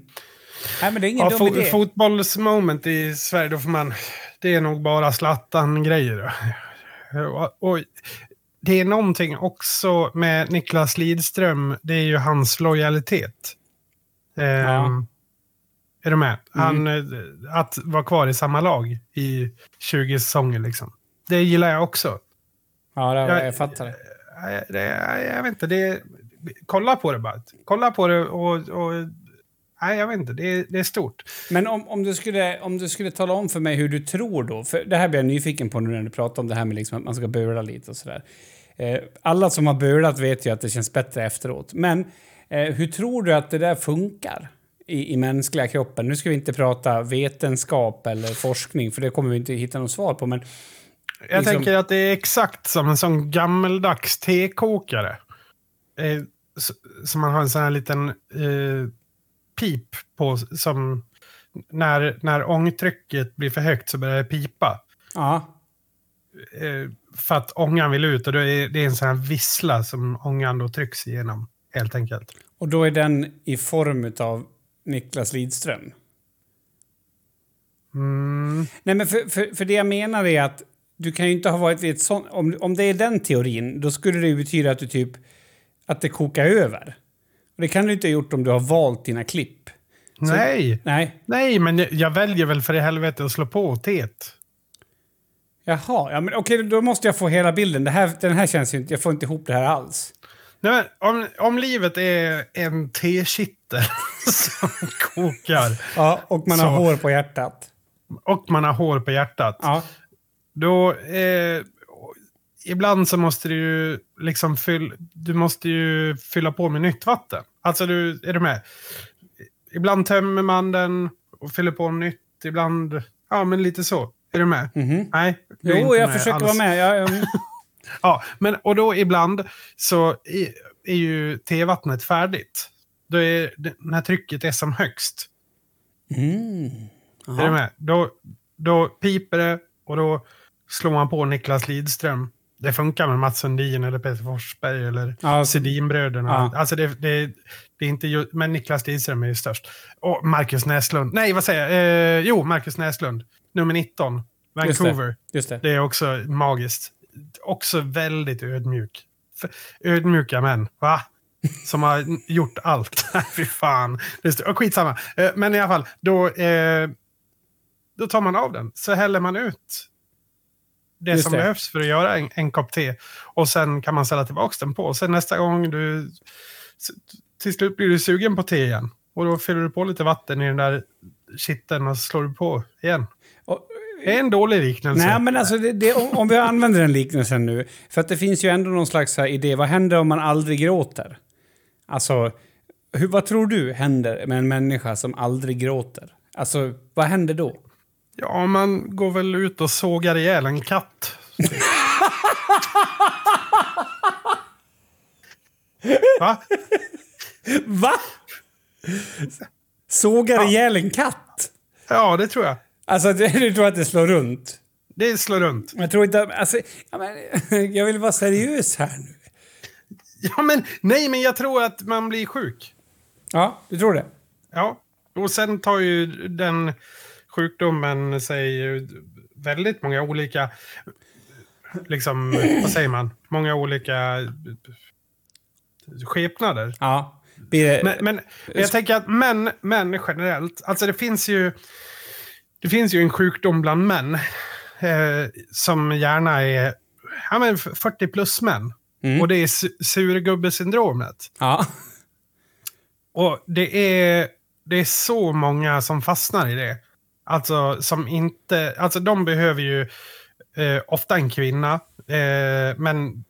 Nej, men det är ingen Ja, dum idé. fotbollsmoment i Sverige, då får man... Det är nog bara Zlatan-grejer. Och, och det är någonting också med Niklas Lidström, det är ju hans lojalitet. Ehm, Ja. Är du med? Han, eh, Att vara kvar i samma lag i 20 säsonger liksom. Det gillar jag också. Ja, det, Jag- jag fattar det. Nej, Det, jag vet inte, det, kolla på det bara. Kolla på det och... och nej, jag vet inte. Det, det är stort. Men om, om, du skulle, om du skulle tala om för mig hur du tror då, för det här blir jag nyfiken på nu när du pratar om det här med liksom att man ska böla lite och sådär. Eh, alla som har bölat vet ju att det känns bättre efteråt. Men eh, hur tror du att det där funkar i, i mänskliga kroppen? Nu ska vi inte prata vetenskap eller forskning, för det kommer vi inte hitta något svar på. Men Jag Liksom- tänker att det är exakt som en sån gammeldags tekokare. Eh, som man har en sån här liten eh, pip på som när, när ångtrycket blir för högt så börjar det pipa. ja, Eh, för att ångan vill ut och då är det är en sån här vissla som ångan då trycks igenom. Helt enkelt. och då är den i form av Niklas Lidström. Mm. Nej, men för, för, för det jag menar är att du kan ju inte ha varit i ett sånt... Om, om det är den teorin, då skulle det ju betyda att du typ... Att det kokar över. Och det kan du inte ha gjort om du har valt dina klipp. Nej, Nej. nej, men jag, jag väljer väl för i helvete att slå på teet. Jaha, ja, men okej, då måste jag få hela bilden. Det här, den här känns ju inte... Jag får inte ihop det här alls. Nej, men om, om livet är en tekittel som kokar Ja, och man har Så. hår på hjärtat. och man har hår på hjärtat. Ja. Då, eh, ibland så måste du ju liksom fyll, du måste ju fylla på med nytt vatten. Alltså, du, är du med? Ibland tömmer man den och fyller på nytt. Ibland, ja men lite så. Är du med? Mhm. Nej. du är Jo, jag försöker alls. vara med. Ja, ja, Ja, men och då ibland så är, är ju tevattnet färdigt. Då är det, när trycket är som högst. mm. Är du med? Då, då piper det och då slår man på Niklas Lidström. Det funkar med Mats Sundin eller Peter Forsberg eller Ja, Sedinbröderna. Ja. Alltså det, det, det är inte ju, men Niklas Lidström är ju störst. Och Marcus Näslund. Nej, vad säger jag? Eh, jo, Marcus Näslund. Nummer 19. Just det. Vancouver. Just det. Det är också magiskt. Också väldigt ödmjuk. Ödmjuka män, va? Som har gjort allt. Fy fan. Och skitsamma. Eh, Men i alla fall, då, eh, då tar man av den. Så häller man ut det Just som det. behövs för att göra en, en kopp te. Och sen kan man ställa tillbaka den på. Sen nästa gång du... Till slut blir du sugen på te igen. Och då fyller du på lite vatten i den där kitteln och så slår du på igen. Och, Det är en dålig liknelse. Nej, men alltså det, det, om, vi använder den liknelsen nu. För att det finns ju ändå någon slags idé. Vad händer om man aldrig gråter? Alltså, hur, vad tror du händer med en människa som aldrig gråter? Alltså, vad händer då? Ja, man går väl ut och sågar ihjäl en katt. Va? Va? Sågar ihjäl en katt? Ja, det tror jag. Alltså, du tror att det slår runt? Det slår runt. Jag tror inte... Alltså, ja, men, jag vill vara seriös här nu. Ja, men nej, men jag tror att man blir sjuk. Ja, du tror det? Ja, och sen tar ju den sjukdomen sig väldigt många olika, liksom, vad säger man, många olika skepnader. Ja. Det, Men, men jag tänker att män, män generellt, alltså det finns ju, det finns ju en sjukdom bland män eh, som gärna är ja, men 40 plus män. Mm. Och det är su- surgubbesyndromet. ja. Och det är, det är så många som fastnar i det. Alltså som inte, alltså de behöver ju eh, ofta en kvinna. Eh, men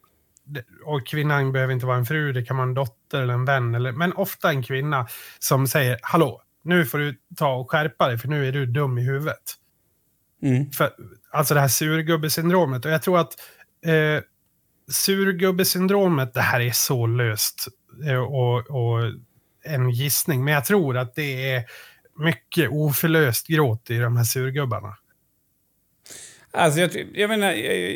och kvinnan behöver inte vara en fru, det kan vara en dotter eller en vän, eller, men ofta en kvinna som säger hallå, nu får du ta och skärpa dig för nu är du dum i huvudet. Mm. För, alltså det här surgubbesyndromet. Och jag tror att eh, surgubbesyndromet, det här är så löst eh, och, och en gissning, men jag tror att det är mycket oförlöst gråt i de här surgubbarna. Alltså jag, jag menar,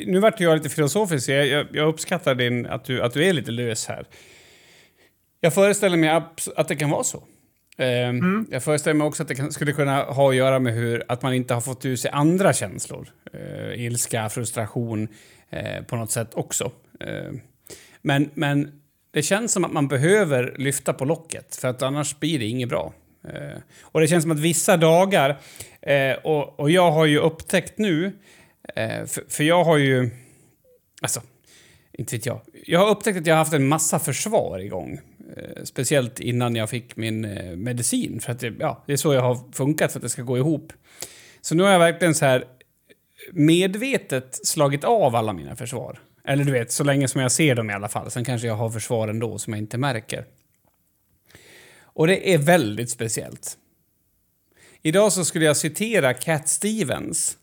nu vart jag lite filosofisk. Jag, jag, jag uppskattar din, att, du, att du är lite lös här. Jag föreställer mig att det kan vara så. Ehm, mm. Jag föreställer mig också att det kan, skulle kunna ha att göra med hur, att man inte har fått ut sig andra känslor. Uh, ilska, frustration uh, på något sätt också. Uh, men, men det känns som att man behöver lyfta på locket, för att annars blir det inget bra. Eh, och det känns som att vissa dagar, eh, och, och jag har ju upptäckt nu, eh, för, för jag har ju... Alltså, inte vet jag. Jag har upptäckt att jag har haft en massa försvar igång. Eh, speciellt innan jag fick min eh, medicin. För att det, ja, det är så jag har funkat för att det ska gå ihop. Så nu har jag verkligen så här medvetet slagit av alla mina försvar. Eller du vet, så länge som jag ser dem i alla fall. Sen kanske jag har försvar ändå som jag inte märker. Och det är väldigt speciellt. Idag så skulle jag citera Cat Stevens.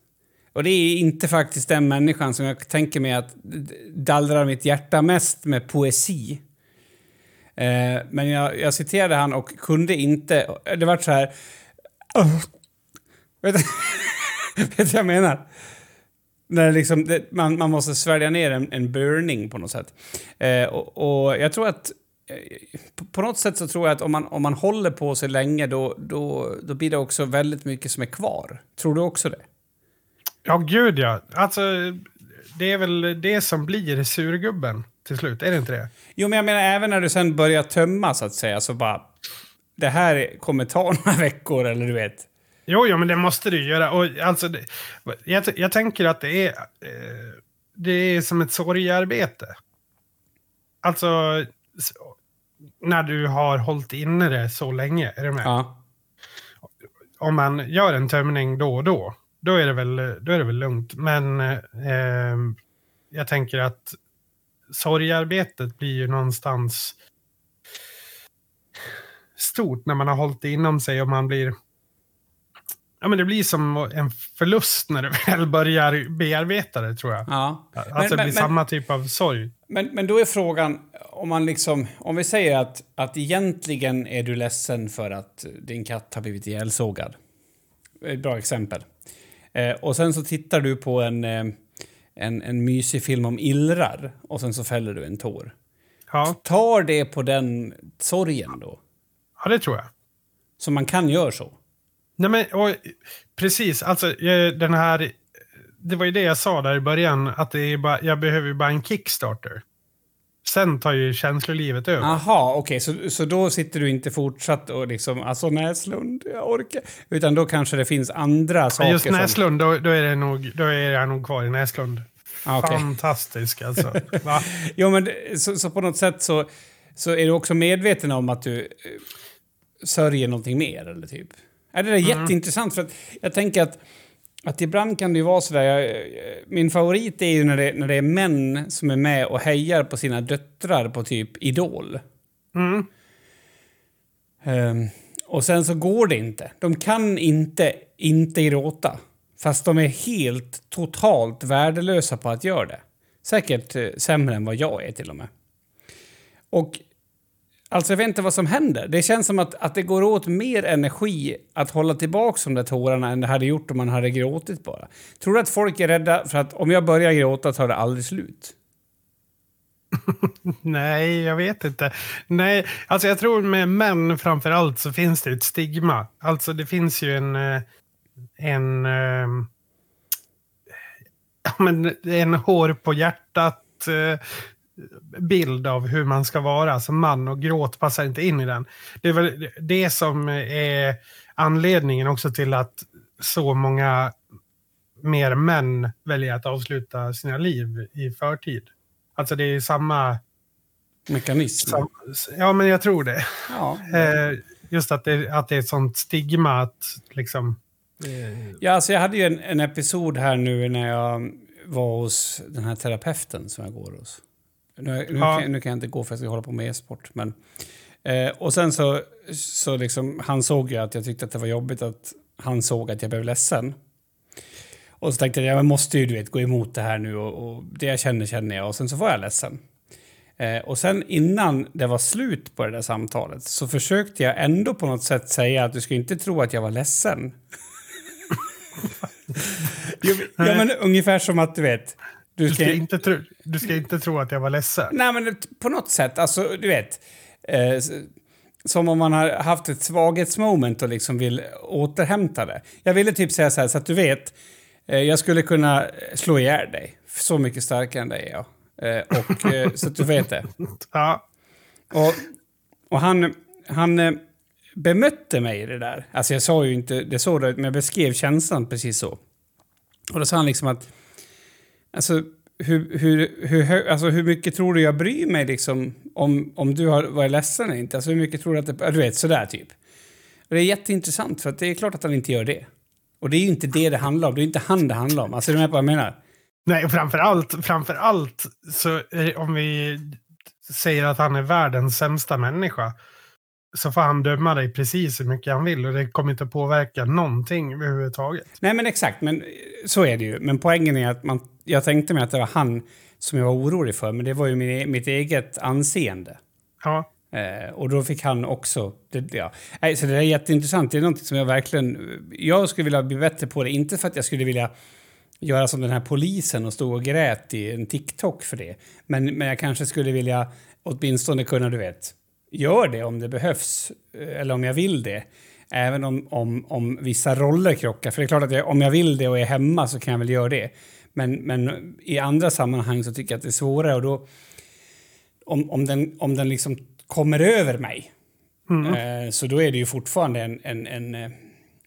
Och det är inte faktiskt den människan som jag tänker mig att dallrar mitt hjärta mest med poesi. Eh, men jag, jag citerade han och kunde inte... Det var så här... Uh, vet, du vad jag menar? När liksom, det, man, man måste svälja ner en, en burning på något sätt. Eh, och, och, jag tror att... På, något sätt så tror jag att om man, om man håller på sig länge då, då, då blir det också väldigt mycket som är kvar. Tror du också det? Ja, gud ja. Alltså, det är väl det som blir surgubben till slut, är det inte det? Jo, men jag menar även när du sen börjar tömma så att säga, så bara... Det här kommer ta några veckor, eller du vet. Jo, jo, men det måste du göra. Och, alltså, det, jag, jag tänker att det är, eh, det är som ett sorgarbete. Alltså, när du har hållit inne det så länge, är du med? Ja. Om man gör en tömning då och då, då är det väl, då är det väl lugnt. Men eh, jag tänker att sorgarbetet blir ju någonstans stort när man har hållit det inom sig och man blir... Ja, men det blir som en förlust när du väl börjar bearbeta det, tror jag. Ja. Alltså men, det blir men, samma typ av sorg. Men, men då är frågan, om man liksom... Om vi säger att, att egentligen är du ledsen för att din katt har blivit ihjälsågad. Ett bra exempel. Eh, och sen så tittar du på en... Eh, en, en mysig film om illrar och sen så fäller du en tår. Ja. Tar det på den sorgen då? Ja, det tror jag. Så man kan göra så? Nej, men och, precis. Alltså, den här... Det var ju det jag sa där i början, att det är bara, jag behöver bara en kickstarter. Sen tar ju känslolivet över. Aha, okej. Okay. Så, så då sitter du inte fortsatt och liksom, alltså Näslund, jag orkar. Utan då kanske det finns andra saker Just Näslund, som... då, då, är det nog, då är jag nog kvar i Näslund. Ah, okay. Fantastisk alltså. jo, men så, så, på något sätt så, så är du också medveten om att du uh, sörjer någonting mer, eller typ? Är det där mm. jätteintressant? För att jag tänker att att ibland kan det ju vara sådär, jag, min favorit är ju när det, när det är män som är med och hejar på sina döttrar på typ Idol. Mm. Um, och sen så går det inte. De kan inte inte gråta. Fast de är helt totalt värdelösa på att göra det. Säkert eh, sämre än vad jag är till och med. Och Alltså jag vet inte vad som händer. Det känns som att, att det går åt mer energi att hålla tillbaka de där tårarna än det hade gjort om man hade gråtit bara. Tror du att folk är rädda för att om jag börjar gråta tar det aldrig slut? Nej, jag vet inte. Nej, alltså jag tror med män framför allt så finns det ett stigma. Alltså det finns ju en... Eh, en... Ehm, en, en hår på hjärtat eh, bild av hur man ska vara som man och gråt passar inte in i den. Det är väl det som är anledningen också till att så många mer män väljer att avsluta sina liv i förtid. Alltså det är samma... Mekanism? Sam, ja, men jag tror det. Ja. Eh, just att det, att det är ett sånt stigma att liksom... Ja, alltså jag hade ju en, en episod här nu när jag var hos den här terapeuten som jag går hos. Nu, nu, Ja. kan, nu kan jag inte gå för att jag ska hålla på med e-sport. Men, eh, och sen så, så liksom, han såg ju att jag tyckte att det var jobbigt att han såg att jag blev ledsen. Och så tänkte jag, jag måste ju du vet, gå emot det här nu och, och det jag känner känner jag. Och sen så var jag ledsen. Eh, och sen innan det var slut på det där samtalet så försökte jag ändå på något sätt säga att du ska inte tro att jag var ledsen. ja, men ungefär som att du vet. Du ska, inte tro, du ska inte tro att jag var ledsen. Nej, men på något sätt, alltså du vet. Eh, som om man har haft ett svaghetsmoment och liksom vill återhämta det. Jag ville typ säga så här så att du vet. Eh, jag skulle kunna slå ihjäl dig. Så mycket starkare än dig är jag. Eh, och, eh, så att du vet det. Ja. Och, och han, han eh, bemötte mig i det där. Alltså jag sa ju inte det så, men jag beskrev känslan precis så. Och då sa han liksom att... Alltså hur, hur, hur, alltså, hur mycket tror du jag bryr mig liksom, om, om du har varit ledsen eller inte? Alltså hur mycket tror du att det... Du vet, sådär typ. Och det är jätteintressant, för att det är klart att han inte gör det. Och det är ju inte det det handlar om. Det är inte han det handlar om. Alltså, är du med på vad jag menar? Nej, och framför allt, framför allt så är, om vi säger att han är världens sämsta människa så får han döma dig precis hur mycket han vill och det kommer inte påverka någonting överhuvudtaget. Nej, men exakt. Men eh, så är det ju. Men poängen är att man, jag tänkte mig att det var han som jag var orolig för, men det var ju min, mitt eget anseende. Ja, Eh, och då fick han också... Det, ja. Nej, så det är jätteintressant. Det är något som jag verkligen... Jag skulle vilja bli bättre på det. Inte för att jag skulle vilja göra som den här polisen och stå och grät i en TikTok för det. Men, men jag kanske skulle vilja åtminstone kunna, du vet, gör det om det behövs. eh, Eller om jag vill det. Även om, om, om vissa roller krockar. För det är klart att jag, om jag vill det och är hemma så kan jag väl göra det. Men, men i andra sammanhang så tycker jag att det är svårare och då... Om, om, den, om den liksom kommer över mig Eh, Så då är det ju fortfarande en, en, en, eh,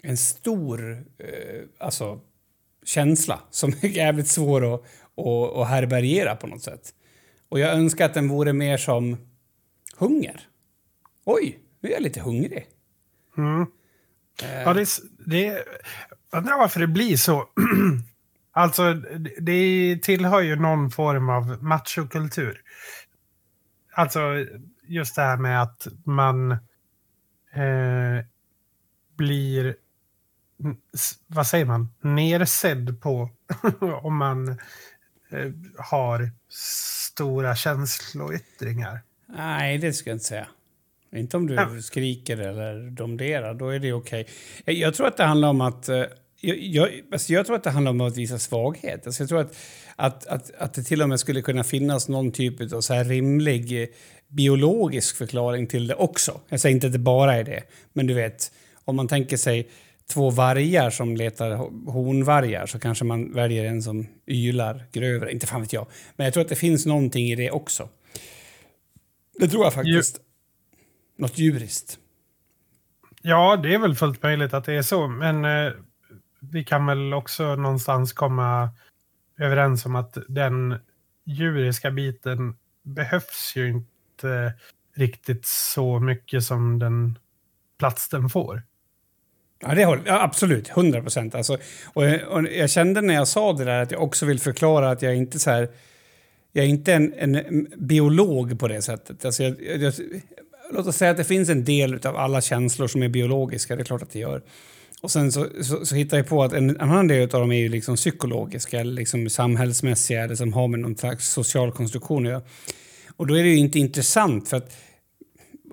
en stor eh, alltså, känsla som är jävligt svår att, att, att härbärgera på något sätt. Och jag önskar att den vore mer som hunger. Oj, nu är jag lite hungrig. mm. Eh, ja det, det är, undrar varför det blir så. alltså, det, tillhör ju någon form av machokultur. Alltså, just det här med att man eh, blir, vad säger man, nersedd på om man eh, har stora känsloyttringar. Nej, det ska jag inte säga. Inte om du Ja. skriker eller domderar, då är det okej. Jag, jag tror att det handlar om att... Jag, jag, alltså jag tror att det handlar om att visa svaghet. Alltså jag tror att, att, att, att det till och med skulle kunna finnas någon typ av så här rimlig eh, biologisk förklaring till det också. Jag säger inte att det bara är det, men du vet, om man tänker sig två vargar som letar ho- honvargar så kanske man väljer en som ylar grövre. Inte fan vet jag. Men jag tror att det finns någonting i det också. Det tror jag faktiskt. Något djuriskt. Ja, det är väl fullt möjligt att det är så, men eh, vi kan väl också någonstans komma överens om att den djuriska biten behövs ju inte riktigt så mycket som den plats den får. Ja, det håller, ja, absolut. 100 procent. Alltså, och, och jag kände när jag sa det där att jag också vill förklara att jag inte så här... Jag är inte en, en biolog på det sättet. Alltså jag, jag, låt oss säga att det finns en del av alla känslor som är biologiska. Det är klart att det gör. Och sen så, så, så hittar jag på att en, en annan del av dem är ju liksom psykologiska liksom samhällsmässiga eller som har med någon slags social konstruktion att göra. Och då är det ju inte intressant för att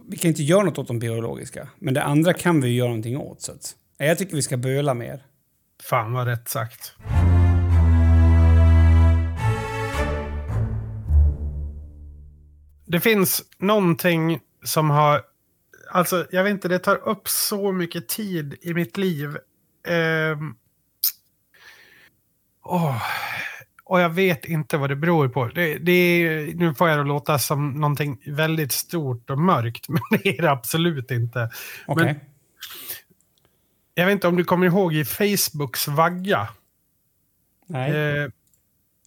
vi kan inte göra något åt de biologiska. Men det andra kan vi ju göra någonting åt. Så att, jag tycker vi ska böla mer. Fan vad rätt sagt. Det finns någonting som har... Alltså, jag vet inte, det tar upp så mycket tid i mitt liv. Ehm, åh, och jag vet inte vad det beror på. Det, det är, nu får jag det låta som någonting väldigt stort och mörkt, men det är det absolut inte. Okej. Men- Jag vet inte om du kommer ihåg i Facebooks vagga. Nej. Eh,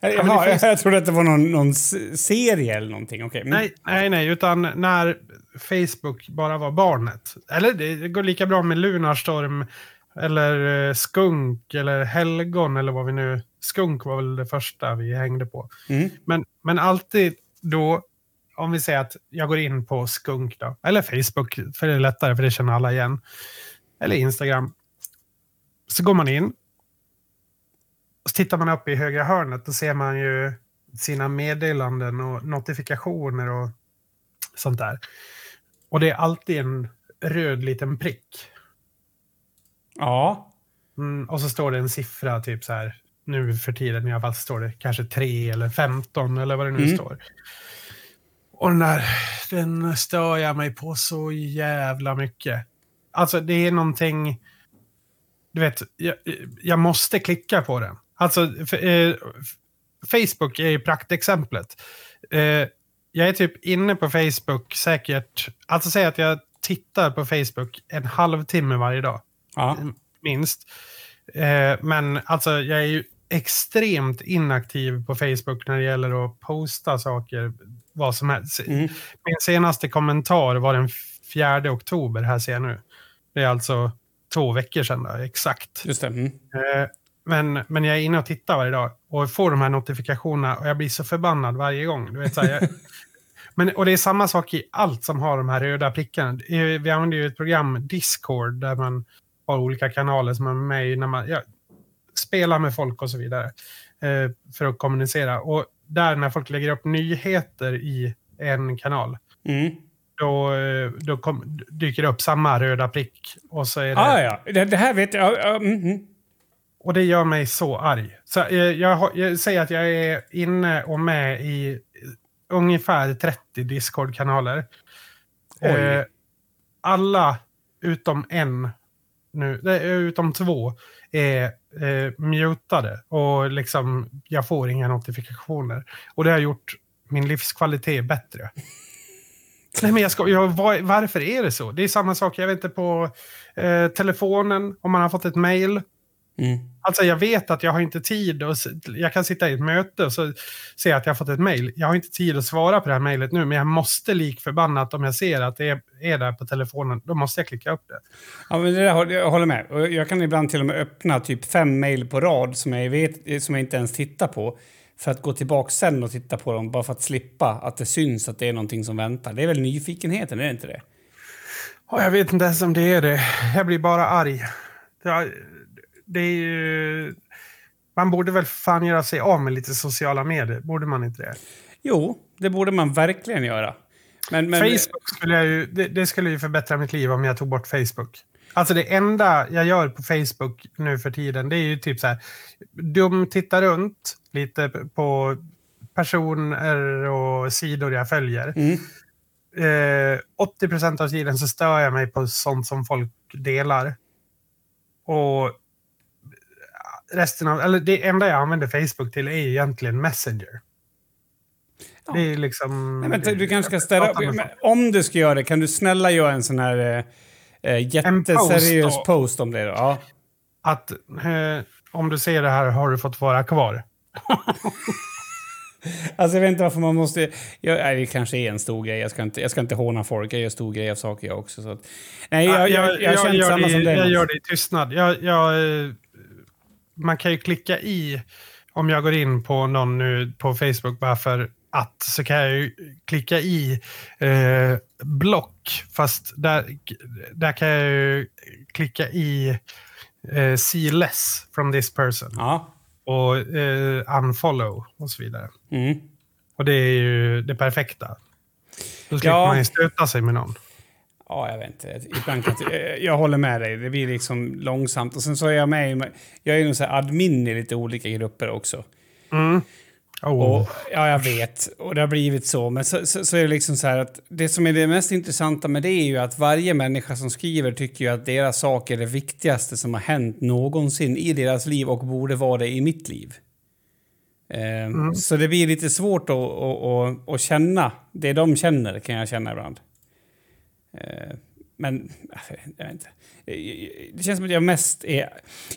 Jaha, men finns- jag, trodde att det var någon, någon serie eller någonting. Okej. Mm. Nej, nej, nej, utan när Facebook bara var barnet. Eller det, det går lika bra med Lunarstorm eller eh, Skunk eller Helgon eller vad vi nu... Skunk var väl det första vi hängde på. Mm. Men, men alltid då, om vi säger att jag går in på Skunk då, eller Facebook, för det är lättare, för det känner alla igen. Eller Instagram. Så går man in. Så tittar man upp i högra hörnet, då ser man ju sina meddelanden och notifikationer och sånt där. Och det är alltid en röd liten prick. Ja. Mm, och så står det en siffra, typ så här, nu för tiden i alla fall står det kanske 3 eller 15 eller vad det nu Mm. står. Och den där, den stör jag mig på så jävla mycket. Alltså det är någonting, du vet, jag, jag måste klicka på den. Alltså, eh, Facebook är ju praktexemplet. Eh, jag är typ inne på Facebook säkert, alltså säg att jag tittar på Facebook en halvtimme varje dag Ja. minst. Eh, men alltså jag är ju extremt inaktiv på Facebook när det gäller att posta saker, vad som helst. Mm. Min senaste kommentar var den 4 oktober, här ser jag nu. Det är alltså två veckor sedan då, exakt. Just det. Mm. Eh, men, men jag är inne och tittar varje dag och får de här notifikationerna och jag blir så förbannad varje gång. Du vet, så här, jag, men, och det är samma sak i allt som har de här röda prickarna. Vi använder ju ett program, Discord, där man har olika kanaler som man är med i när man ja, spelar med folk och så vidare. Eh, för att kommunicera. Och där när folk lägger upp nyheter i en kanal, Mm. då, då kom, dyker det upp samma röda prick. Och så är det... Ah, ja, det, det här vet jag. Ja, ja, mm, mm. Och det gör mig så arg. Så, eh, jag, jag säger att jag är inne och med i eh, ungefär 30 Discord-kanaler. Eh, alla utom en, nu, utom två, är eh, mutade. Och liksom, jag får inga notifikationer. Och det har gjort min livskvalitet bättre. Nej, men jag ska, jag, var, varför är det så? Det är samma sak, jag vet inte, på eh, telefonen, om man har fått ett mail. Mm. Alltså jag vet att jag har inte tid och jag kan sitta i ett möte och så ser jag att jag har fått ett mejl. Jag har inte tid att svara på det här mejlet nu, men jag måste lik förbannat om jag ser att det är, är där på telefonen, då måste jag klicka upp det. Ja, men det där, jag håller med. Och jag kan ibland till och med öppna typ fem mejl på rad som jag, vet, som jag inte ens tittar på. För att gå tillbaka sen och titta på dem, bara för att slippa att det syns att det är någonting som väntar. Det är väl nyfikenheten, är det inte det? Jag vet inte ens om det är det. Jag blir bara arg. Det, det är ju... Man borde väl fan göra sig av med lite sociala medier, borde man inte det? Jo, det borde man verkligen göra. Men, men, Facebook skulle jag ju, det, det skulle ju förbättra mitt liv om jag tog bort Facebook. Alltså det enda jag gör på Facebook nu för tiden, det är ju typ så här, dum titta runt lite på personer och sidor jag följer. Mm. Eh, 80% av tiden så stör jag mig på sånt som folk delar. Och resten av, eller det enda jag använder Facebook till är egentligen Messenger. Ja. Det är liksom... Nej, men du kanske ska ställa upp. Om du ska göra det, kan du snälla göra en sån här eh, eh, jätteseriös då. post, om det då? Ja. att eh, om du ser det här har du fått vara kvar. Alltså jag vet inte varför man måste... Jag, nej, det kanske är en stor grej. Jag ska inte, jag ska inte håna folk. Jag gör stor grej av saker jag också. Så att, nej, jag, jag, jag, samma det, som dig. jag Mats. gör det i tystnad. Jag, jag, eh, man kan ju klicka i, om jag går in på någon nu på Facebook bara för att, så kan jag ju klicka i eh, block. Fast där, där kan jag ju klicka i eh, see less from this person. Ja. Och eh, unfollow och så vidare. Mm. Och det är ju det perfekta. Då slipper Ja. man ju stöta sig med någon. Ja, jag vet inte. Ibland kan jag, jag håller med dig. Det blir liksom långsamt. Och sen så är jag med. Jag är ju så här admin i lite olika grupper också. Mm. Oh. Och, ja, jag vet. Och det har blivit så. Men så, så, så är det liksom så här att det som är det mest intressanta med det är ju att varje människa som skriver tycker ju att deras sak är det viktigaste som har hänt någonsin i deras liv och borde vara det i mitt liv. Eh, Så det blir lite svårt att, att, att, att känna det de känner, kan jag känna ibland. Eh, Men jag vet inte. Eh, Det känns som att jag mest är...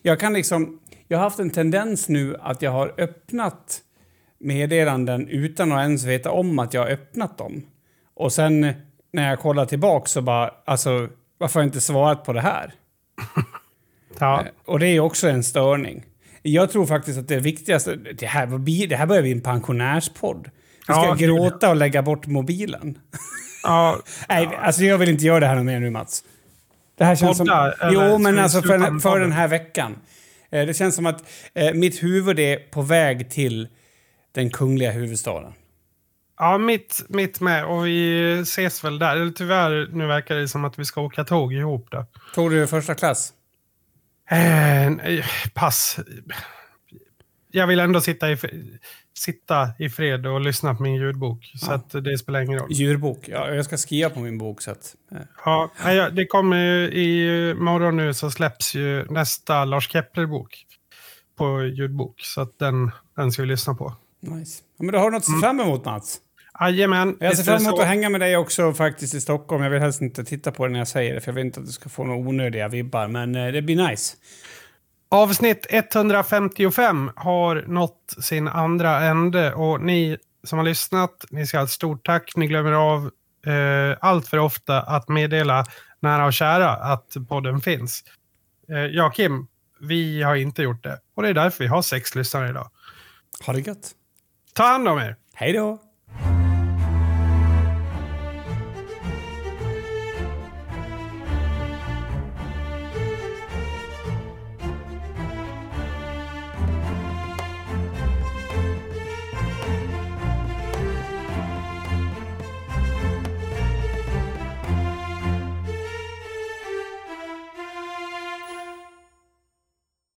Jag kan liksom... Jag har haft en tendens nu att jag har öppnat meddelanden utan att ens veta om att jag har öppnat dem. Och sen när jag kollar tillbaka så bara, alltså varför har jag inte svarat på det här? Ja. Eh, Och det är också en störning. Jag tror faktiskt att det viktigaste, det här, det här börjar bli en pensionärspodd. Du ska Ja, gråta och lägga bort mobilen. Ja, Nej, alltså jag vill inte göra det här mer nu Mats. Det här känns Podda, som... Jo, men alltså för, för den här veckan. Eh, Det känns som att eh, mitt huvud är på väg till den kungliga huvudstaden. ja mitt, mitt med. Och vi ses väl där. Eller tyvärr, nu verkar det som att vi ska åka tåg ihop då. Tog du första klass? Eh, nej, pass. Jag vill ändå sitta i, sitta i fred och lyssna på min ljudbok. Så att det spelar ingen roll. Djurbok. Ja, jag ska skriva på min bok så att... Ja, ja, det kommer ju i morgon nu så släpps ju nästa Lars Kepler-bok på ljudbok. Så att den, den ska vi lyssna på. Nice. Ja, men då har du något att se fram emot Mats. Jajamän. Jag ser fram emot att hänga med dig också faktiskt i Stockholm. Jag vill helst inte titta på det när jag säger det för jag vill inte att du ska få några onödiga vibbar. Men eh, det blir nice. Avsnitt 155 har nått sin andra ände och ni som har lyssnat, ni ska ha ett stort tack. Ni glömmer av eh, allt för ofta att meddela nära och kära att podden finns. Eh, jag Kim, vi har inte gjort det och det är därför vi har sex lyssnare idag. Ha det gött. Ta hand om er! Hej då!